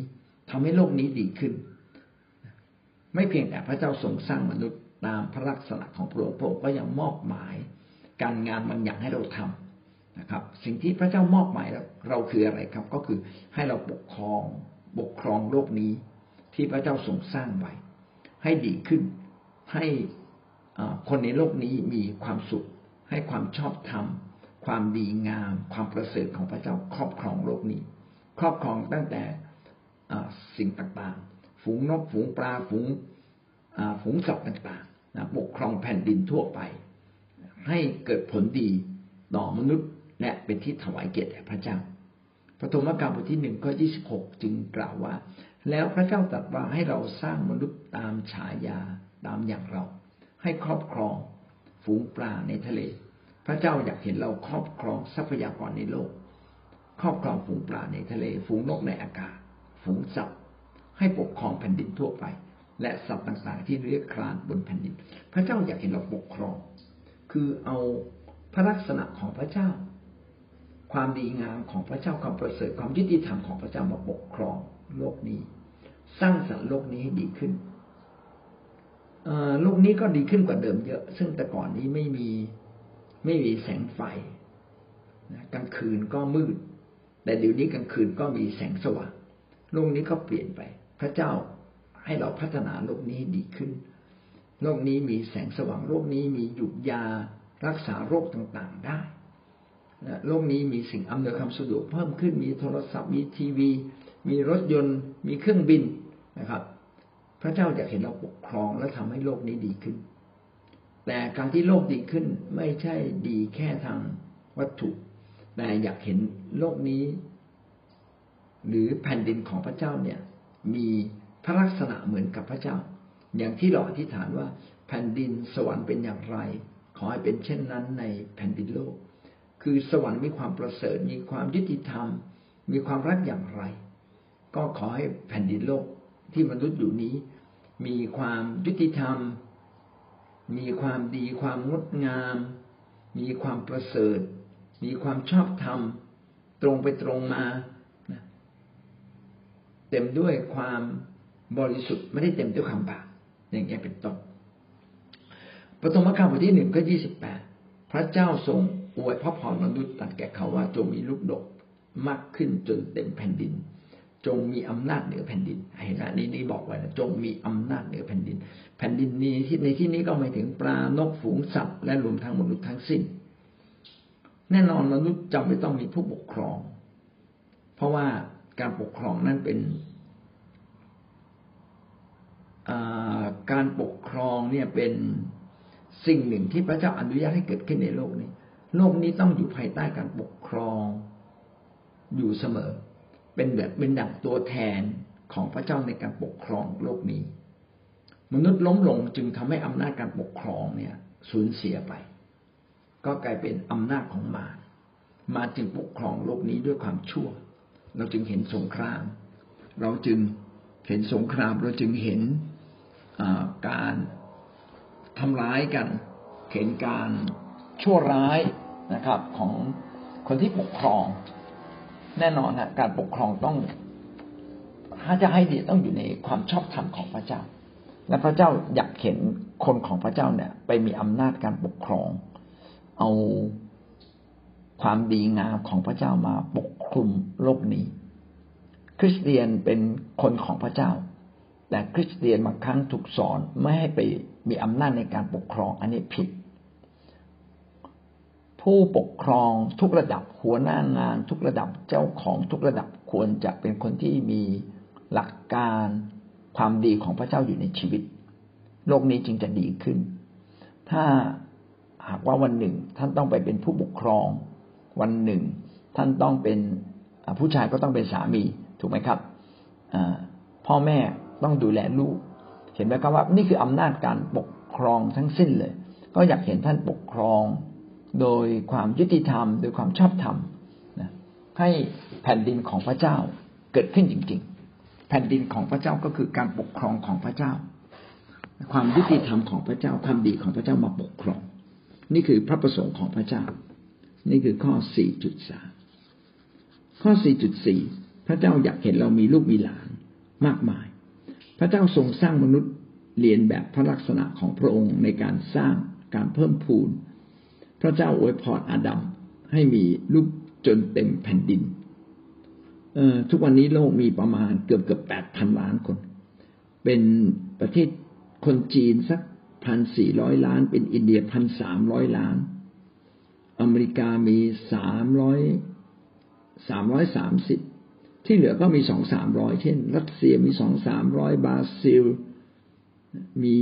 ทำให้โลกนี้ดีขึ้น ไม่เพียงแต่พระเจ้าทรงสร้างมนุษย์ตามพระลักษณะของพระองค์พระองค์ก็ยังมอบหมายการงานบางอย่างให้เราทำนะครับ สิ่งที่พระเจ้ามอบหมายเราคืออะไรครับ ก็คือให้เราปกครองปกครองโลกนี้ ที่พระเจ้าทรงสร้างไว้ให้ดีขึ้น ให้คนในโลกนี้มีความสุข ให้ความชอบธรรมความดีงาม ความประเสริฐของพระเจ้าครอบครองโลกนี้ ครอบครองตั้งแต่สิ่งต่างๆ ฝูงนกฝูงปลาฝูงฝูงสัตว์ต่างๆปกครองแผ่นดินทั่วไป ให้เกิดผลดีต่อมนุษย์และเป็นที่ถวายเกียรติแด่พระเจ้าพระธรรมกาลบทที่หนึ่งข้อยี่สิบหกจึงกล่าวว่า แล้วพระเจ้าตรัสว่าให้เราสร้างมนุษย์ตามฉายาตามอย่างเรา ให้ครอบครองฝูงปลาในทะเล พระเจ้าอยากเห็นเราครอบครองทรัพยากรในโลก ครอบครองฝูงปลาในทะเล ฝูงนกในอากาศ ฝูงสัตว์ให้ปกครองแผ่นดินทั่วไป และสัตว์ต่างๆที่เรียกคลานบนแผ่นดิน พระเจ้าอยากเห็นเราปกครอง คือเอาพระลักษณะของพระเจ้า ความดีงามของพระเจ้าความประเสริฐความยุติธรรมของพระเจ้ามาปกครองโลกนี้ สร้างสรรค์โลกนี้ให้ดีขึ้นโลกนี้ก็ดีขึ้นกว่าเดิมเยอะ ซึ่งแต่ก่อนนี้ไม่มีไม่มีแสงไฟกลางคืนก็มืด แต่เดี๋ยวนี้กลางคืนก็มีแสงสว่างโลกนี้ก็เปลี่ยนไป พระเจ้าให้เราพัฒนาโลกนี้ดีขึ้น โลกนี้มีแสงสว่างโลกนี้มีหยุดยารักษาโรคต่างๆได้โลกนี้มีสิ่งอำนวยความสะดวกเพิ่มขึ้น มีโทรศัพท์มีทีวี มีรถยนต์ มีเครื่องบินนะครับ พระเจ้าอยากเห็นเราปกครองและทำให้โลกนี้ดีขึ้น แต่การที่โลกดีขึ้นไม่ใช่ดีแค่ทางวัตถุ แต่อยากเห็นโลกนี้ หรือแผ่นดินของพระเจ้าเนี่ย มีพระลักษณะเหมือนกับพระเจ้า อย่างที่เราอธิษฐานว่าแผ่นดินสวรรค์เป็นอย่างไร ขอให้เป็นเช่นนั้นในแผ่นดินโลก คือสวรรค์มีความประเสริฐมีความยุติธรรม มีความรักอย่างไร ก็ขอให้แผ่นดินโลกที่มนุษย์อยู่นี้ มีความยุติธรรม มีความดีความงดงาม มีความประเสริฐ มีความชอบธรรม ตรงไปตรงมาเต็มด้วยความบริสุทธิ์ไม่ได้เต็มด้วยความบาปอย่างนี้เป็นต้นปฐมกาลบทที่หนึ่งก็ยี่สิบแปดพระเจ้าทรงอวยพระพรมนุษย์ตัดแก่เขาว่าจงมีลูกดกมากขึ้นจนเต็มแผ่นดิน จงมีอำนาจเหนือแผ่นดินเห็นไหมนี่นี่บอกไว้นะจงมีอำนาจเหนือแผ่นดิน แผ่นดินนี้ในที่นี้ก็หมายถึงปลานกฝูงสัตว์และรวมทั้งมนุษย์ทั้งสิ้น แน่นอนมนุษย์จำไม่ต้องมีผู้ปกครอง เพราะว่าการปกครองนั่นเป็นการปกครองเนี่ยเป็นสิ่งหนึ่งที่พระเจ้าอนุญาตให้เกิดขึ้นในโลกนี้ โลกนี้ต้องอยู่ภายใต้การปกครองอยู่เสมอ เป็นแบบเป็นดั่งตัวแทนของพระเจ้าในการปกครองโลกนี้ มนุษย์ล้มลงจึงทำให้อำนาจการปกครองเนี่ยสูญเสียไป ก็กลายเป็นอำนาจของมารมาจึงปกครองโลกนี้ด้วยความชั่ว เราจึงเห็นสงคราม เราจึงเห็นสงคราม เราจึงเห็นการทำร้ายกัน เห็นการชั่วร้ายนะครับ ของคนที่ปกครอง แน่นอนนะการปกครองต้อง ถ้าจะให้ดีต้องอยู่ในความชอบธรรมของพระเจ้า และพระเจ้าอยากเห็นคนของพระเจ้าเนี่ย ไปมีอำนาจการปกครอง เอาความดีงามของพระเจ้ามาปกคลุมโลกนี้ คริสเตียนเป็นคนของพระเจ้า แต่คริสเตียนบางครั้งถูกสอนไม่ให้ไปมีอำนาจในการปกครองอันนี้ผิด ผู้ปกครองทุกระดับหัวหน้างาน ทุกระดับเจ้าของทุกระดับควรจะเป็นคนที่มีหลักการความดีของพระเจ้าอยู่ในชีวิต โลกนี้จึงจะดีขึ้น ถ้า หากว่าวันหนึ่ง ท่านต้องไปเป็นผู้ปกครอง วันหนึ่ง ท่านต้องเป็นผู้ชายก็ต้องเป็นสามีถูกไหมครับพ่อแม่ต้องดูแลลูก เห็นไหมครับว่า นี่คืออำนาจการปกครองทั้งสิ้นเลย ก็อยากเห็นท่านปกครอง โดยความยุติธรรม โดยความชอบธรรมนะให้แผ่นดินของพระเจ้าเกิดขึ้นจริง ๆ แผ่นดินของพระเจ้าก็คือการปกครองของพระเจ้า ความยุติธรรมของพระเจ้าความดีของพระเจ้ามาปกครอง นี่คือพระประสงค์ของพระเจ้า นี่คือข้อ 4.3 ข้อ 4.4 พระเจ้าอยากเห็นเรามีลูกมีหลานมากมาย พระเจ้าทรงสร้างมนุษย์เรียนแบบพระลักษณะของพระองค์ในการสร้างการเพิ่มพูน พระเจ้าอวยพรอาดัมให้มีลูกจนเต็มแผ่นดินทุกวันนี้โลกมีประมาณเกือบเกือบแปดพันล้านคน เป็นประเทศคนจีนสัก พันสี่ร้อยล้าน เป็นอินเดียพันสามร้อยล้าน อเมริกามีสามร้อยสามร้อยสามสิบที่เหลือก็มีสองสามร้อยเช่น รัสเซียมีสองสามร้อยบราซิล มี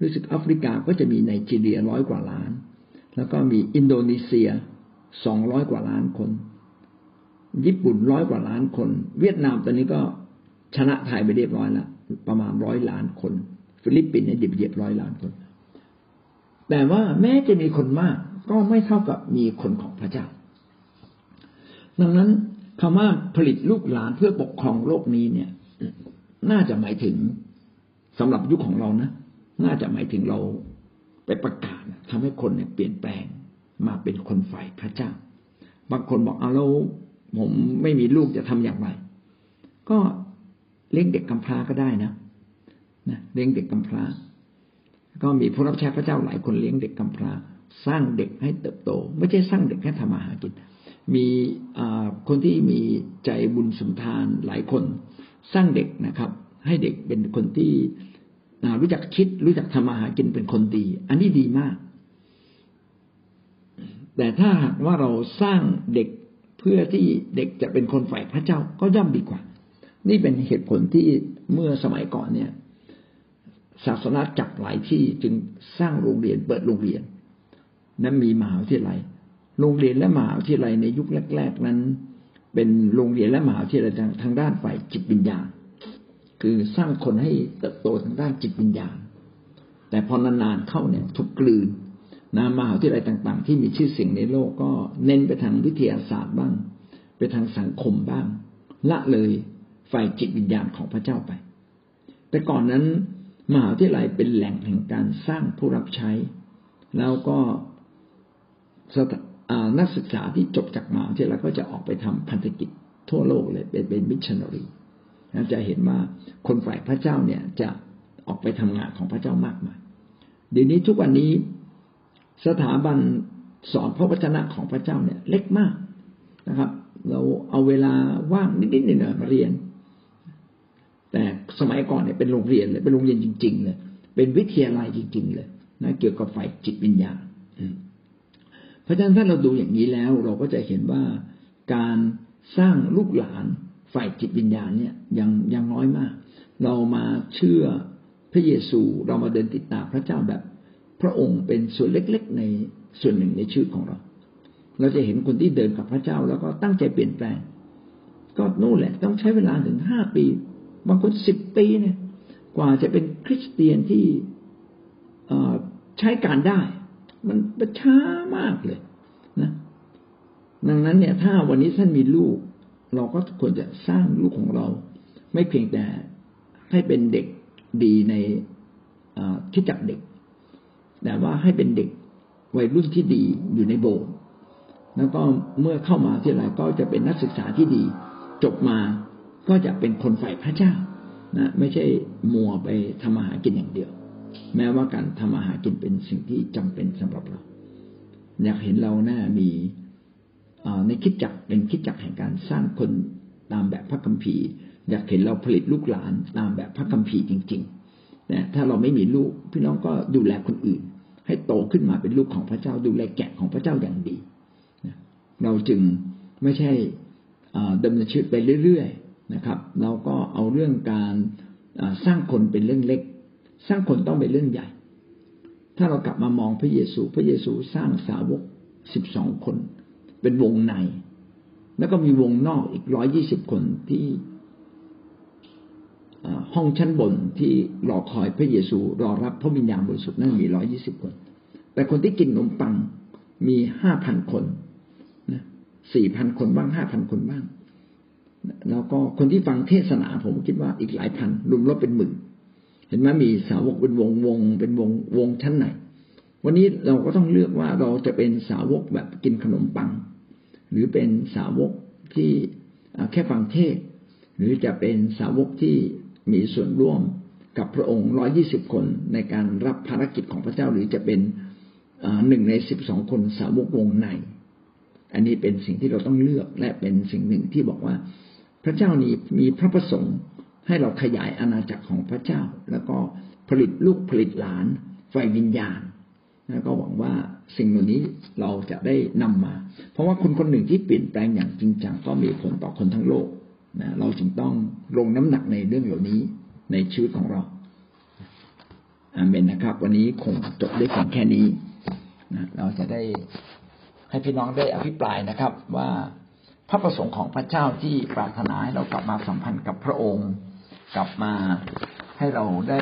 รู้สึกแอฟริกาก็จะมีไนจีเรียร้อยกว่าล้าน แล้วก็มีอินโดนีเซียสองร้อยกว่าล้านคน ญี่ปุ่นร้อยกว่าล้านคน เวียดนามตอนนี้ก็ชนะไทยไปเรียบร้อยแล้วประมาณร้อยล้านคน ฟิลิปปินส์เนี่ยเดียบร้อยล้านคน แต่ว่าแม้จะมีคนมากก็ไม่เท่ากับมีคนของพระเจ้า ดังนั้นคำว่าผลิตลูกหลานเพื่อปกครองโลกนี้เนี่ย น่าจะหมายถึงสำหรับยุคของเรานะ น่าจะหมายถึงเราไปประกาศทำให้คนเนี่ยเปลี่ยนแปลงมาเป็นคนฝ่ายพระเจ้า บางคนบอกเอาแล้วผมไม่มีลูกจะทำอย่างไร ก็เลี้ยงเด็กกำพร้าก็ได้นะนะเลี้ยงเด็กกำพร้า ก็มีผู้รับใช้พระเจ้าหลายคนเลี้ยงเด็กกำพร้าสร้างเด็กให้เติบโต ไม่ใช่สร้างเด็กให้ทำมาหากิน มีคนที่มีใจบุญสุนทานหลายคน สร้างเด็กนะครับ ให้เด็กเป็นคนที่รู้จักคิด รู้จักทำมาหากินเป็นคนดี อันนี้ดีมาก แต่ถ้าหากว่าเราสร้างเด็กเพื่อที่เด็กจะเป็นคนฝ่ายพระเจ้าก็ย่อมดีกว่า นี่เป็นเหตุผลที่เมื่อสมัยก่อนเนี่ย ศาสนาจักรหลายที่จึงสร้างโรงเรียนเปิดโรงเรียน นั้นมีมหาวิทยาลัย โรงเรียนและมหาวิทยาลัยในยุคแรก ๆ นั้น เป็นโรงเรียนและมหาวิทยาลัยทางด้านฝ่ายจิตวิญญาณ คือสร้างคนให้เติบโตทางด้านจิตวิญญาณ แต่พอนานๆเข้าเนี่ยถูกกลืนนะมหาวิทยาลัยต่าง ๆ ที่มีชื่อเสียงในโลกก็เน้นไปทางวิทยาศาสตร์บ้าง ไปทางสังคมบ้าง ละเลยฝ่ายจิตวิญญาณของพระเจ้าไป แต่ก่อนนั้น มหาวิทยาลัยเป็นแหล่งแห่งการสร้างผู้รับใช้ แล้วก็นักศึกษาที่จบจากมหาวิทยาลัยก็จะออกไปทำพันธกิจทั่วโลกเลยเป็นเป็นมิชชันนารีนะจะเห็นว่าคนฝ่ายพระเจ้าเนี่ยจะออกไปทำงานของพระเจ้ามากมายเดี๋ยวนี้ทุกวันนี้สถาบันสอนพระวจนะของพระเจ้าเนี่ยเล็กมากนะครับ เราเอาเวลาว่างนิดๆหน่อยๆมาเรียน แต่สมัยก่อนเนี่ยเป็นโรงเรียนเลยเป็นโรงเรียนจริง ๆ เลย เป็นวิทยาลัยจริง ๆ เลยนะเกี่ยวกับฝ่ายจิตวิญญาณเพราะฉะนั้นถ้าเราดูอย่างนี้แล้ว เราก็จะเห็นว่าการสร้างลูกหลานฝ่ายจิตวิญญาณเนี่ยยังยังน้อยมาก เรามาเชื่อพระเยซูเรามาเดินติดตามพระเจ้าแบบ พระองค์เป็นส่วนเล็กๆ ในส่วนหนึ่งในชีวิตของเรา เราจะเห็นคนที่เดินกับพระเจ้าแล้วก็ตั้งใจเปลี่ยนแปลง ก็นู่นแหละ ต้องใช้เวลาถึงห้าปี บางคนสิบปีเนี่ย กว่าจะเป็นคริสเตียนที่ใช้การได้ มันช้ามากเลยนะ ดังนั้นเนี่ย ถ้าวันนี้ท่านมีลูก เราก็ควรจะสร้างลูกของเรา ไม่เพียงแต่ให้เป็นเด็กดีในคิดจักเด็ก แต่ว่าให้เป็นเด็กวัยรุ่นที่ดีอยู่ในโบสถ์แล้วก็เมื่อเข้ามาที่ไรก็จะเป็นนักศึกษาที่ดี จบมา ก็จะเป็นคนฝ่ายพระเจ้านะไม่ใช่มัวไปทำมาหากินอย่างเดียว แม้ว่าการทำมาหากินเป็นสิ่งที่จำเป็นสำหรับเรา อยากเห็นเราหน้ามีในคิดจักเป็นคิดจักแห่งการสร้างคนตามแบบพระคัมภีร์ อยากเห็นเราผลิตลูกหลานตามแบบพระคัมภีร์จริงๆนะถ้าเราไม่มีลูกพี่น้องก็ดูแลคนอื่น ให้โตขึ้นมาเป็นลูกของพระเจ้าดูแลแกะของพระเจ้าอย่างดีเราจึงไม่ใช่ดำเนินชีวิตไปเรื่อยๆ นะครับ เราก็เอาเรื่องการสร้างคนเป็นเรื่องเล็ก สร้างคนต้องเป็นเรื่องใหญ่ ถ้าเรากลับมามองพระเยซู พระเยซูสร้างสาวกสิบสองคน เป็นวงใน แล้วก็มีวงนอกอีกร้อยยี่สิบคนที่ห้องชั้นบนที่รอคอยพระเยซูรอรับพระวิญญาณบริสุทธิ์นั่นมีร้อยี่สิบคน แต่คนที่กินขนมปังมีห้าพันคนนะสี่พันคนบ้างห้าพันคนบ้าง แล้วก็คนที่ฟังเทศนาผมคิดว่าอีกหลายพันรวมแล้วเป็นหมื่นเห็นไหมมีสาวกเป็นวงวงเป็นวงวงชั้นไหน วันนี้เราก็ต้องเลือกว่าเราจะเป็นสาวกแบบกินขนมปัง หรือเป็นสาวกที่แค่ฟังเทศ หรือจะเป็นสาวกที่มีส่วนร่วมกับพระองค์ร้อยี่สิบคนในการรับภารกิจของพระเจ้าหรือจะเป็นหนึ่งในสิบสองคนสาวกวงใน อันนี้เป็นสิ่งที่เราต้องเลือกและเป็นสิ่งหนึ่งที่บอกว่า พระเจ้านี้มีพระประสงค์ให้เราขยายอาณาจักรของพระเจ้า แล้วก็ผลิตลูกผลิตหลานไฟวิญญาณแล้วก็หวังว่าสิ่งเหล่านี้เราจะได้นำมา เพราะว่าคนคนหนึ่งที่เปลี่ยนแปลงอย่างจริงจังก็มีผลต่อคนทั้งโลกนะเราจึงต้องลงน้ำหนักในเรื่องเหล่านี้ในชีวิตของเราอาเมนนะครับ วันนี้คงจบได้เพียงแค่นี้นะเราจะได้ให้พี่น้องได้อภิปรายนะครับว่า ระประสงค์ของพระเจ้าที่ปรารถนาให้เรากลับมาสัมพันธ์กับพระองค์ กลับมาให้เราได้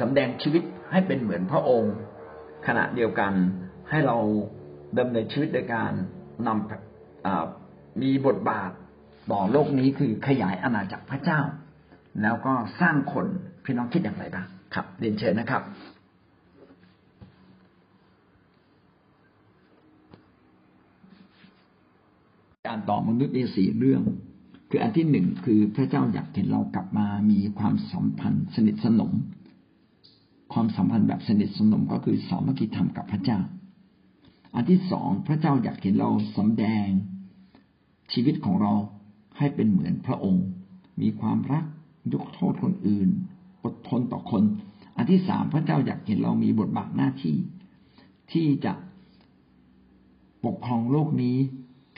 สำแดงชีวิตให้เป็นเหมือนพระองค์ ขณะเดียวกันให้เราดำเนินชีวิตโดยการนำมีบทบาทต่อโลกนี้คือขยายอาณาจักรพระเจ้า แล้วก็สร้างคนพี่น้องคิดอย่างไรบ้างครับเรียนเชิญนะครับ การต่อมนุษย์มีสี่เรื่อง คืออันที่หนึ่งคือพระเจ้าอยากเห็นเรากลับมามีความสัมพันธ์สนิทสนม ความสัมพันธ์แบบสนิทสนมก็คือสามัคคีธรรมกับพระเจ้า อันที่สองพระเจ้าอยากเห็นเราสำแดงชีวิตของเราให้เป็นเหมือนพระองค์ มีความรักยกโทษคนอื่น อดทนต่อคน อันที่สามพระเจ้าอยากเห็นเรามีบทบาทหน้าที่ ที่จะปกครองโลกนี้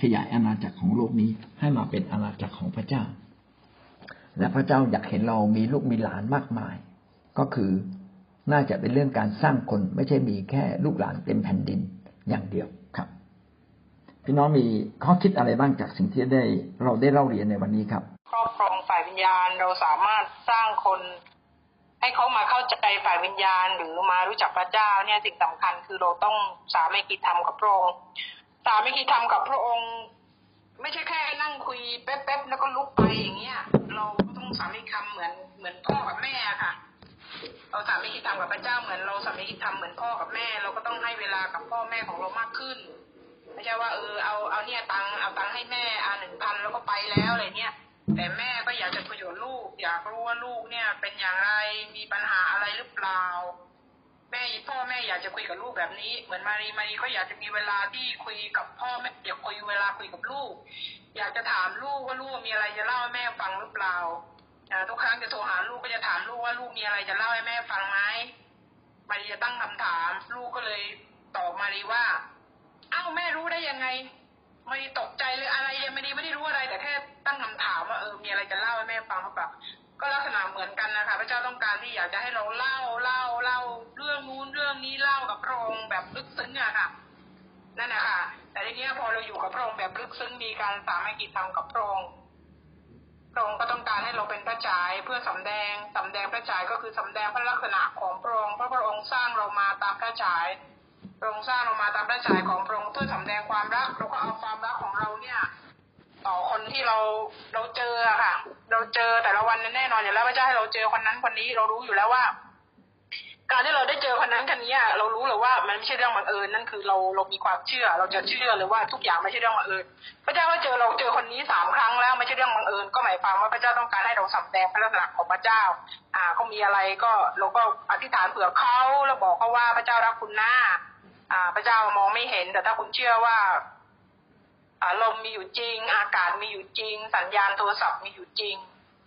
ขยายอาณาจักรของโลกนี้ให้มาเป็นอาณาจักรของพระเจ้า และพระเจ้าอยากเห็นเรามีลูกมีหลานมากมาย ก็คือน่าจะเป็นเรื่องการสร้างคนไม่ใช่มีแค่ลูกหลานเต็มแผ่นดินอย่างเดียวครับ พี่น้องมีข้อคิดอะไรบ้างจากสิ่งที่ได้ เราได้เล่าเรียนในวันนี้ครับ ครอบครองฝ่ายวิญญาณเราสามารถสร้างคน ให้เขามาเข้าใจฝ่ายวิญญาณ หรือมารู้จักพระเจ้าเนี่ยสิ่งสำคัญคือเราต้องสามัคคีธรรมกับพระองค์ สามัคคีธรรมกับพระองค์ ไม่ใช่แค่นั่งคุยแป๊บๆแล้วก็ลุกไปอย่างเงี้ย เราต้องสามัคคีธรรมเหมือนเหมือนพ่อกับแม่ค่ะ เราสามัคคีธรรมกับพระเจ้าเหมือนเราสามัคคีธรรมเหมือนพ่อกับแม่ เราก็ต้องให้เวลากับพ่อแม่ของเรามากขึ้นไม่ใช่ว่าเออเอาเอาเนี่ยตังเอาตังให้แม่อ่าหนึ่งพันแล้วก็ไปแล้วอะไรเนี่ยแต่แม่ก็อยากจะคุยกับลูก อยากรู้ว่าลูกเนี่ยเป็นอย่างไรมีปัญหาอะไรหรือเปล่า แม่พ่อแม่อยากจะคุยกับลูกแบบนี้ เหมือนมารีมารีก็อยากจะมีเวลาที่คุยกับพ่อแม่อยากคุยเวลาคุยกับลูก อยากจะถามลูกว่าลูกมีอะไรจะเล่าให้แม่ฟังหรือเปล่าทุกครั้งจะโทรหาลูกก็จะถามลูกว่าลูกมีอะไรจะเล่าให้แม่ฟังไหมมารีจะตั้งคำถาม ลูกก็เลยตอบมารีว่าอ้าวแม่รู้ได้ยังไงมารีตกใจเลยอะไรยังไม่ดีไม่ได้รู้อะไรแต่แค่ตั้งคำถามว่าเออมีอะไรจะเล่าให้แม่ฟังหรือเปล่า ก็ลักษณะเหมือนกันนะคะพระเจ้าต้องการที่อยากจะให้เราเล่าเล่าเล่าเรื่องนู้นเรื่องนี้เล่ากับพระองค์แบบลึกซึ้งอะค่ะนั่นนะคะแต่ทีนี้พอเราอยู่กับพระองค์แบบลึกซึ้งมีการสามัคคีธรรมกับพระองค์พระองค์ก็ต้องการให้เราเป็นพระจายเพื่อสำแดงสำแดงพระจายก็คือสำแดงพระลักษณะของพระองค์เพราะพระองค์สร้างเรามาตามพระจายพระองค์สร้างเรามาตามพระจายของพระองค์เพื่อสำแดงความรักเราก็เอาความรักของเราเนี่ย ต่อคนที่เราเราเจอค่ะ เราเจอแต่ละวันแน่นอนอยู่แล้วพระเจ้าให้เราเจอคนนั้นคนนี้เรารู้อยู่แล้วว่า การที่เราได้เจอคนนั้นคนนี้เรารู้เลยว่ามันไม่ใช่เรื่องบังเอิญนั่นคือเราเรามีความเชื่อ เราจะเชื่อเลยว่าทุกอย่างไม่ใช่เรื่องบังเอิญพระเจ้าว่าเจอเราเจอคนนี้สามครั้งแล้วไม่ใช่เรื่องบังเอิญก็หมายความว่าพระเจ้าต้องการให้เราสำแดงพระลักษณะของพระเจ้า อ่าเขามีอะไรก็เราก็อธิษฐานเผื่อเขาแล้วบอกเขาว่าพระเจ้ารักคุณนะอ่า พระเจ้ามองไม่เห็นแต่ถ้าคุณเชื่อว่า ลมมีอยู่จริง อากาศมีอยู่จริง สัญญาณโทรศัพท์มีอยู่จริง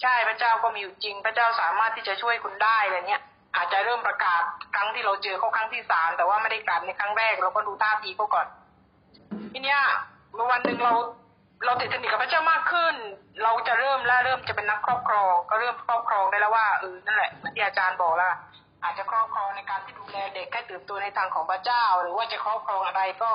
ใช่พระเจ้าก็มีอยู่จริง พระเจ้าสามารถที่จะช่วยคุณได้อะไรเนี้ยอาจจะเริ่มประกาศครั้งที่เราเจอเขาครั้งที่สามแต่ว่าไม่ได้กลับในครั้งแรกเราก็ดูท่าทีเขาก่อนทีเนี้ยเมื่อวันหนึ่งเราเราติดสนิทกับพระเจ้ามากขึ้น เราจะเริ่มแล้วเริ่มจะเป็นนักครอบครอง ก็เริ่มครอบครองได้แล้วว่าเออนั่นแหละที่อาจารย์บอกล้วอาจจะครอบครองในการที่ดูแลเด็กให้เตื่นตัวในทางของพระเจ้า หรือว่าจะครอบครองอะไรก็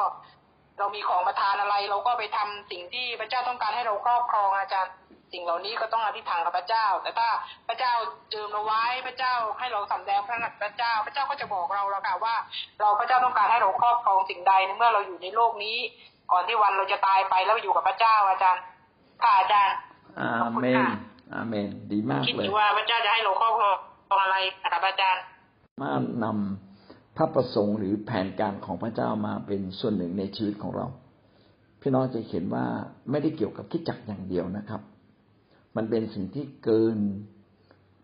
เรามีของประทานอะไร เราก็ไปทำสิ่งที่พระเจ้าต้องการให้เราครอบครองอาจารย์สิ่งเหล่านี้ก็ต้องอธิษฐานกับพระเจ้า แต่ถ้าพระเจ้าเจิมเราไว้พระเจ้าให้เราสำแดงพระนักพระเจ้า พระเจ้าก็จะบอกเราแล้วค่ะว่า เราพระเจ้าต้องการให้เราครอบครองสิ่งใดในเมื่อเราอยู่ในโลกนี้ ก่อนที่วันเราจะตายไปแล้วอยู่กับพระเจ้าอาจารย์ค่ะอาจารย์อาเมนอาเมน ดีมากเลยคิดว่าพระเจ้าจะให้เราครอบครองอะไรนะครับอาจารย์มานำพ ระประสงค์หรือแผนการของพระเจ้ามาเป็นส่วนหนึ่งในชีวิตของเรา พี่น้องจะเห็นว่าไม่ได้เกี่ยวกับคิดจักอย่างเดียวนะครับ มันเป็นสิ่งที่เกิน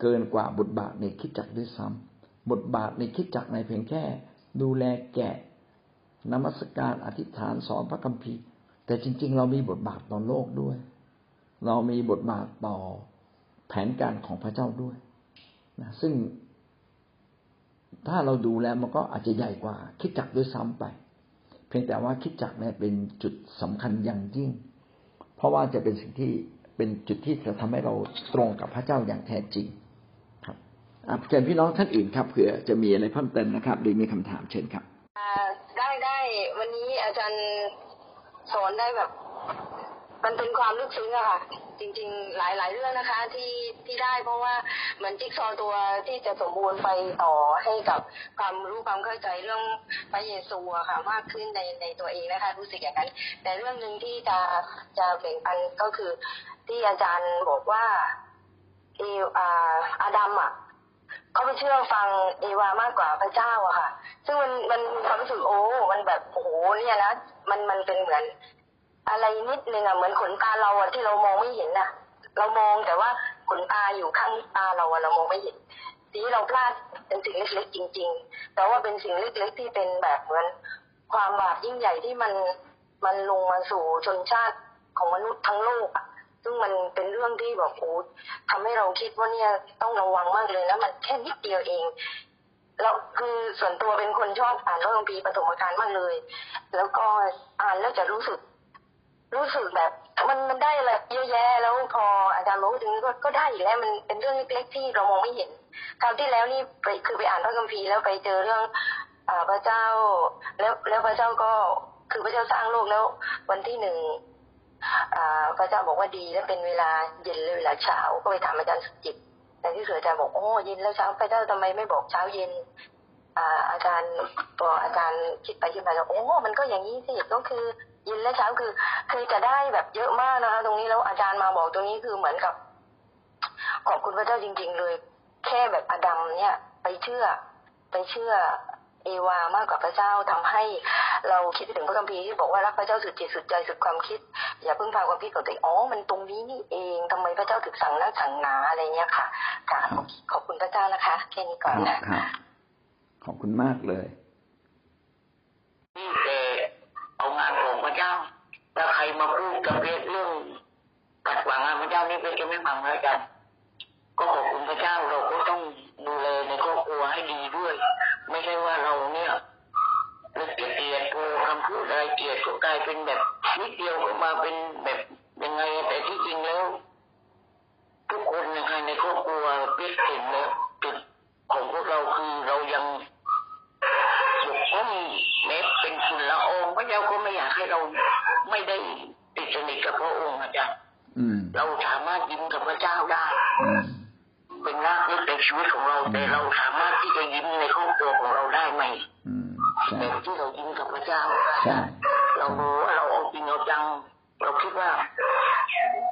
เกินกว่าบทบาทในคิดจักด้วยซ้ำบทบาทในคิดจักในเพียงแค่ ดูแลแกะนมัสการอธิษฐานสอนพระคัมภีร์ แต่จริง ๆ เรามีบทบาทต่อโลกด้วย เรามีบทบาทต่อแผนการของพระเจ้าด้วยนะซึ่ง ถ้าเราดูแล้วมันก็อาจจะใหญ่กว่า คิดจักด้วยซ้ำไป เพียงแต่ว่าคิดจักเนี่ยเป็นจุดสำคัญอย่างยิ่ง เพราะว่าจะเป็นสิ่งที่เป็นจุดที่จะทำให้เราตรงกับพระเจ้าอย่างแท้จริงครับเชิญพี่น้องท่านอื่นครับเผื่อจะมีอะไรเพิ่มเติมนะครับหรือมีคำถามเชิญครับได้ได้วันนี้อาจารย์สอนได้แบบ มันเป็นความลึกซึ้งอะค่ะจริง ๆ หลาย ๆ เรื่องนะคะ ที่ที่ได้เพราะว่าเหมือนจิ๊กซอตัวที่จะสมบูรณ์ไปต่อให้กับความรู้ความเข้าใจเรื่องพระเยซูอะค่ะ มากขึ้นในในตัวเองนะคะ รู้สึกอย่างนั้น แต่เรื่องหนึ่งที่จะจะแบ่งปันก็คือ ที่อาจารย์บอกว่าเออาอาดัมอะเขาไปเชื่อฟังเอวามากกว่าพระเจ้าอะค่ะ ซึ่งมันมันความรู้สึกโอ้ มันแบบโอ้โหเนี่ยนะ มันมันเป็นเหมือน อะไรนิดนึงอะเหมือนขนตาเราอะที่เรามองไม่เห็นอะเรามองแต่ว่าขนตาอยู่ข้างตาเราอะเรามองไม่เห็นทีเราพลาดเป็นสิ่งเล็กๆจริง ๆ แต่ว่าเป็นสิ่งเล็กๆที่เป็นแบบเหมือนความบาปยิ่งใหญ่ที่มันมันลงมาสู่ชนชาติของมนุษย์ทั้งโลกอะซึ่งมันเป็นเรื่องที่แบบโอ้ทำให้เราคิดว่าเนี่ยต้องระวังมากเลยนะมันแค่นิดเดียวเองแล้วคือส่วนตัวเป็นคนชอบอ่านพระคัมภีปฐมกาลมากเลย แล้วก็อ่านแล้วจะรู้สึก รู้สึกแบบมันมันได้อะไรเยอะแยะแล้วพออาจารย์รู้ถึงก็ก็ได้อีกแล้วมันเป็นเรื่องเล็กๆที่เรามองไม่เห็นคราวที่แล้วนี่ไปคือไปอ่านพระคัมภีร์แล้วไปเจอเรื่องอพระเจ้า แล้วแล้วพระเจ้าก็คือพระเจ้าสร้างโลกแล้ว วันที่หนึ่งพระเจ้าบอกว่าดีแล้วเป็นเวลาเย็นเลยเวลาเช้าก็ไปถามอาจารย์สุจิตแต่ที่สุดอาจารย์บอกโอ้เย็นแล้วเช้าพระเจ้าทำไมไม่บอกเช้าเย็นอาจารย์พออาจารย์คิดไปคิดมาแล้วโอ้มันก็อย่างนี้สิก็คือ ย็นและเช้าคือคือจะได้แบบเยอะมากนะคะ ตรงนี้แล้วอาจารย์มาบอกตรงนี้คือเหมือนกับ ขอบคุณพระเจ้าจริง ๆ เลย แค่แบบอดัมเนี่ย ไปเชื่อ ไปเชื่อเอวามากกว่าพระเจ้าทำให้เราคิดถึงพระคัมภีร์ที่บอกว่ารักพระเจ้าสุดจิตสุดใจสุดความคิด อย่าเพิ่งพาความคิดของตัวเองอ๋อมันตรงนี้นี่เองทำไมพระเจ้าถึงสั่งนักสั่งหนาอะไรเงี้ยค่ะค่ะขอบคุณพระเจ้านะคะแค่นี้ก่อนนะครับขอบคุณมากเลย นี่แต่เอางานของพระเจ้า แล้วใค รมาพูดกับเรื่องกัดหวังงานพระเจ้านี่เพชรจะไม่ฟังนะอาจารย์ก็ขอบคุณพระเจ้าเราก็ต้องดูแลในครอบครัวให้ดีด้วย ไม่ใช่ว่าเราเนี่ยเรื่องเกลียดเกลียดโกคำพูดอะไรเกลียดก็กลายเป็นแบบนิดเดียวก็มาเป็นแบบยังไงแต่ที่จริงแล้ว ทุกคนนะคะในครอบครัวเพชรเห็นแล้วจุดของพวกเราคือเรายัง ปกป้องแม้เป็นฝุ่นละอองพระเจ้าก็ไม่อยากให้เราไม่ได้ติดสนิทกับพระองค์อาจารย์อืมเราสามารถยิ้มกับพระเจ้าได้อืมเป็นรากลึกในชีวิตของเราแต่เราสามารถที่จะยิ้มในครอบครัวของเราได้ไหมอืมใช่แบบที่เรายิ้มกับพระเจ้าใช่เรารู้ว่าเราเอาจริงเอาจัง เราคิดว่า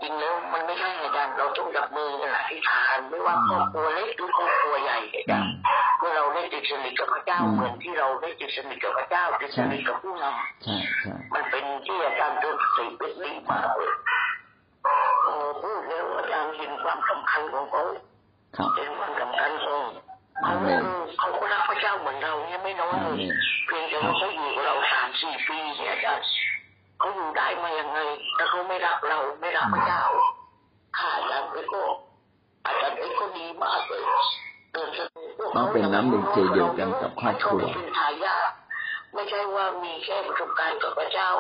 จริงแล้วมันไม่ใช่อาจารย์เราต้องจับมือกันอธิษฐานไม่ว่าครอบครัวเล็กหรือครอบครัวใหญ่อาอืจารมย์เมื่อเรา ได้ติดสนิทกับพระเจ้าอืมเหมือนที่เราได้ติดสนิทกับพระเจ้าติดสนิทกับผู้นำใช่ใช่มันเป็นที่อาจารย์เตือนสติเป็นดีมากเลยโอ้พูดแล้วอาจารย์เห็นความสำคัญของเขาครับเห็นความสำคัญของเขาเขาก็รักพระเจ้าเหมือนเราเนี่ยไม่น้อยอาเลยเมนเพียงแต่ว่าเขาอยู่กับเราสามสี่ปีเนี่ยอาจารย์เขาอยู่ได้มายังไงแต่เขาไม่รักเราไม่รักพระเจ้าค่ะอาจารย์ไปก็อาจารย์ไปก็ดีมากเลยเตือนสติพวก ต้องเขาเป็นน้ำหนึ่งใจเดียวกันกับครอบครัวไม่ใช่เป็นทายาทไม่ใช่ว่ามีแค่ประสบการณ์กับพระเจ้า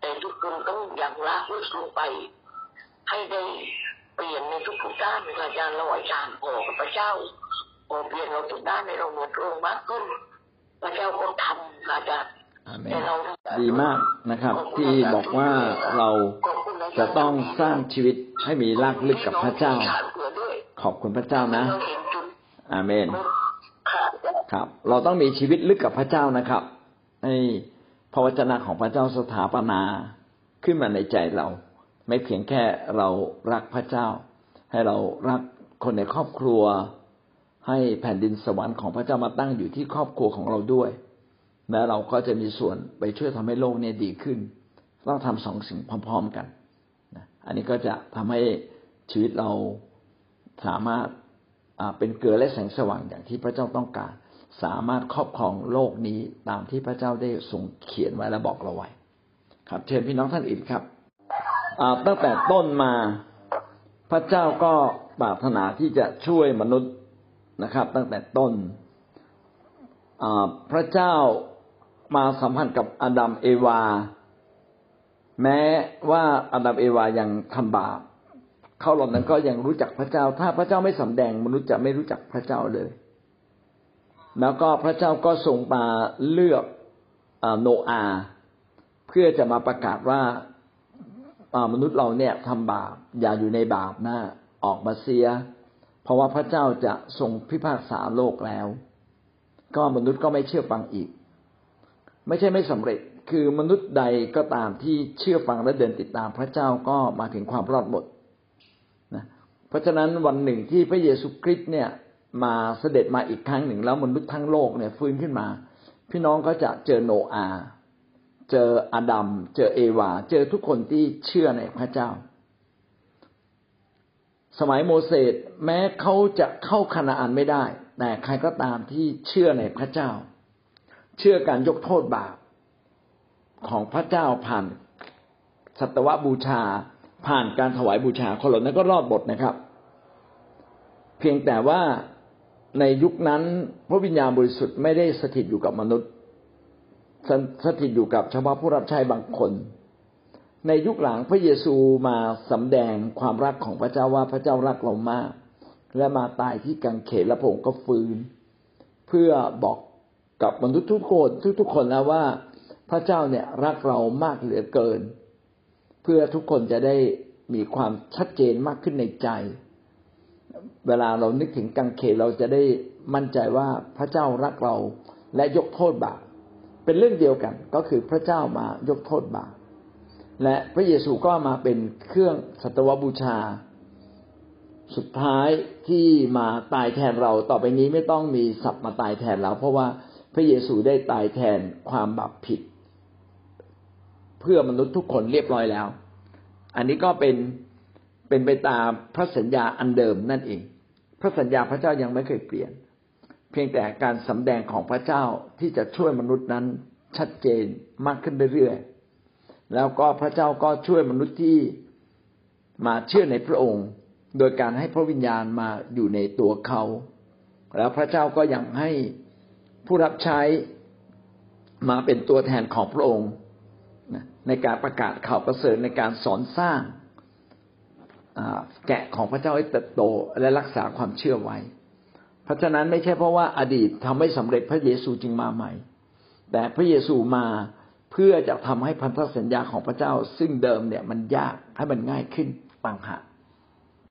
แต่ทุกคนต้องอย่างรักลึกลงไป ให้ได้เปลี่ยนในทุกๆด้านอาจารย์เราอาจารย์พอกับพระเจ้าพอเปลี่ยนเราทุกด้านในเราเหมือนพระองค์มากขึ้นพระเจ้าก็ทำอาจารย์อาเมแต่นเราดีมากนะครับ ที่บอกว่าเราจะต้องสร้างชีวิตให้มีรากลึกกับพระเจ้า ขอบคุณพระเจ้านะเราเห็นจุด อาเมนขาดครับ เราต้องมีชีวิตลึกกับพระเจ้านะครับให้พระวจนะของพระเจ้าสถาปนาขึ้นมาในใจเรา ไม่เพียงแค่เรารักพระเจ้า ให้เรารักคนในครอบครัว ให้แผ่นดินสวรรค์ของพระเจ้ามาตั้งอยู่ที่ครอบครัวของเราด้วย และเราก็จะมีส่วนไปช่วยทำให้โลกเนี่ยดีขึ้นต้องทำสองสิ่งพร้อม ๆกันนะอันนี้ก็จะทำให้ชีวิตเราสามารถอ่า เป็นเกลือและแสงสว่างอย่างที่พระเจ้าต้องการ สามารถครอบครองโลกนี้ตามที่พระเจ้าได้ทรงเขียนไว้และบอกเราไว้ ครับ เชิญพี่น้องท่านอื่นครับตั้งแต่ต้นมาพระเจ้าก็ปรารถนาที่จะช่วยมนุษย์นะครับ ตั้งแต่ต้นพระเจ้ามาสัมพันธ์กับอาดัมเอวา แม้ว่าอาดัมเอวายังทำบาป เขาเหล่านั้นก็ยังรู้จักพระเจ้า ถ้าพระเจ้าไม่สำแดงมนุษย์จะไม่รู้จักพระเจ้าเลย แล้วก็พระเจ้าก็ทรงมาเลือกอโนอา เพื่อจะมาประกาศว่าามนุษย์เราเนี่ยทำบาปอย่าอยู่ในบาปนะออกมาเสีย เพราะว่าพระเจ้าจะทรงพิพากษาโลกแล้ว ก็มนุษย์ก็ไม่เชื่อฟังอีก ไม่ใช่ไม่สำเร็จคือมนุษย์ใดก็ตามที่เชื่อฟังและเดินติดตามพระเจ้าก็มาถึงความรอดหมด เพราะฉะนั้นวันหนึ่งที่พระเยซูคริสต์เนี่ยมาเสด็จมาอีกครั้งหนึ่งแล้วมนุษย์ทั้งโลกเนี่ยฟื้นขึ้นมา พี่น้องก็จะเจอโนอาเจออาดัมเจอเอวา เจอทุกคนที่เชื่อในพระเจ้า สมัยโมเสสแม้เขาจะเข้าคานาอันไม่ได้ แต่ใครก็ตามที่เชื่อในพระเจ้า เชื่อการยกโทษบาปของพระเจ้าผ่านสัตวบูชา ผ่านการถวายบูชาคนเหล่านั้นก็รอดบทนะครับ เพียงแต่ว่าในยุคนั้นพระวิญญาณบริสุทธิ์ไม่ได้สถิตอยู่กับมนุษย์สสถิตอยู่กับเฉพาะผู้รับใช้บางคน ในยุคหลังพระเยซูมาสำแดงความรักของพระเจ้าว่าพระเจ้ารักเรามาก และมาตายที่กังเขนและพระองค์ก็ฟื้น เพื่อบอกกับมนุษย์ทุกคนทุกๆคนแล้วว่าพระเจ้าเนี่ยรักเรามากเหลือเกิน พื่อทุกคนจะได้มีความชัดเจนมากขึ้นในใจ เวลาเรานึกถึงกังเขนเราจะได้มั่นใจว่าพระเจ้ารักเราและยกโทษบาปเป็นเรื่องเดียวกันก็คือพระเจ้ามายกโทษบาปและพระเยซูก็มาเป็นเครื่องสัตวบูชา สุดท้ายที่มาตายแทนเราต่อไปนี้ไม่ต้องมีสัตว์มาตายแทนเรา เพราะว่าพระเยซูได้ตายแทนความบาปผิด เพื่อมนุษย์ทุกคนเรียบร้อยแล้ว อันนี้ก็เป็นเป็นไปตามพระสัญญาอันเดิมนั่นเอง พระสัญญาพระเจ้ายังไม่เคยเปลี่ยน เพียงแต่การสำแดงของพระเจ้าที่จะช่วยมนุษย์นั้นชัดเจนมากขึ้นเรื่อยๆ แล้วก็พระเจ้าก็ช่วยมนุษย์ที่มาเชื่อในพระองค์ โดยการให้พระวิญญาณมาอยู่ในตัวเขา แล้วพระเจ้าก็ยังให้ผู้รับใช้มาเป็นตัวแทนของพระองค์ ในการประกาศข่าวประเสริฐในการสอนสร้างแกะของพระเจ้าให้เติบโตและรักษาความเชื่อไว้ เพราะฉะนั้นไม่ใช่เพราะว่าอดีตทำไม่สำเร็จพระเยซูจึงมาใหม่ แต่พระเยซูมาเพื่อจะทำให้พันธสัญญาของพระเจ้า ซึ่งเดิมเนี่ยมันยากให้มันง่ายขึ้นต่างหาก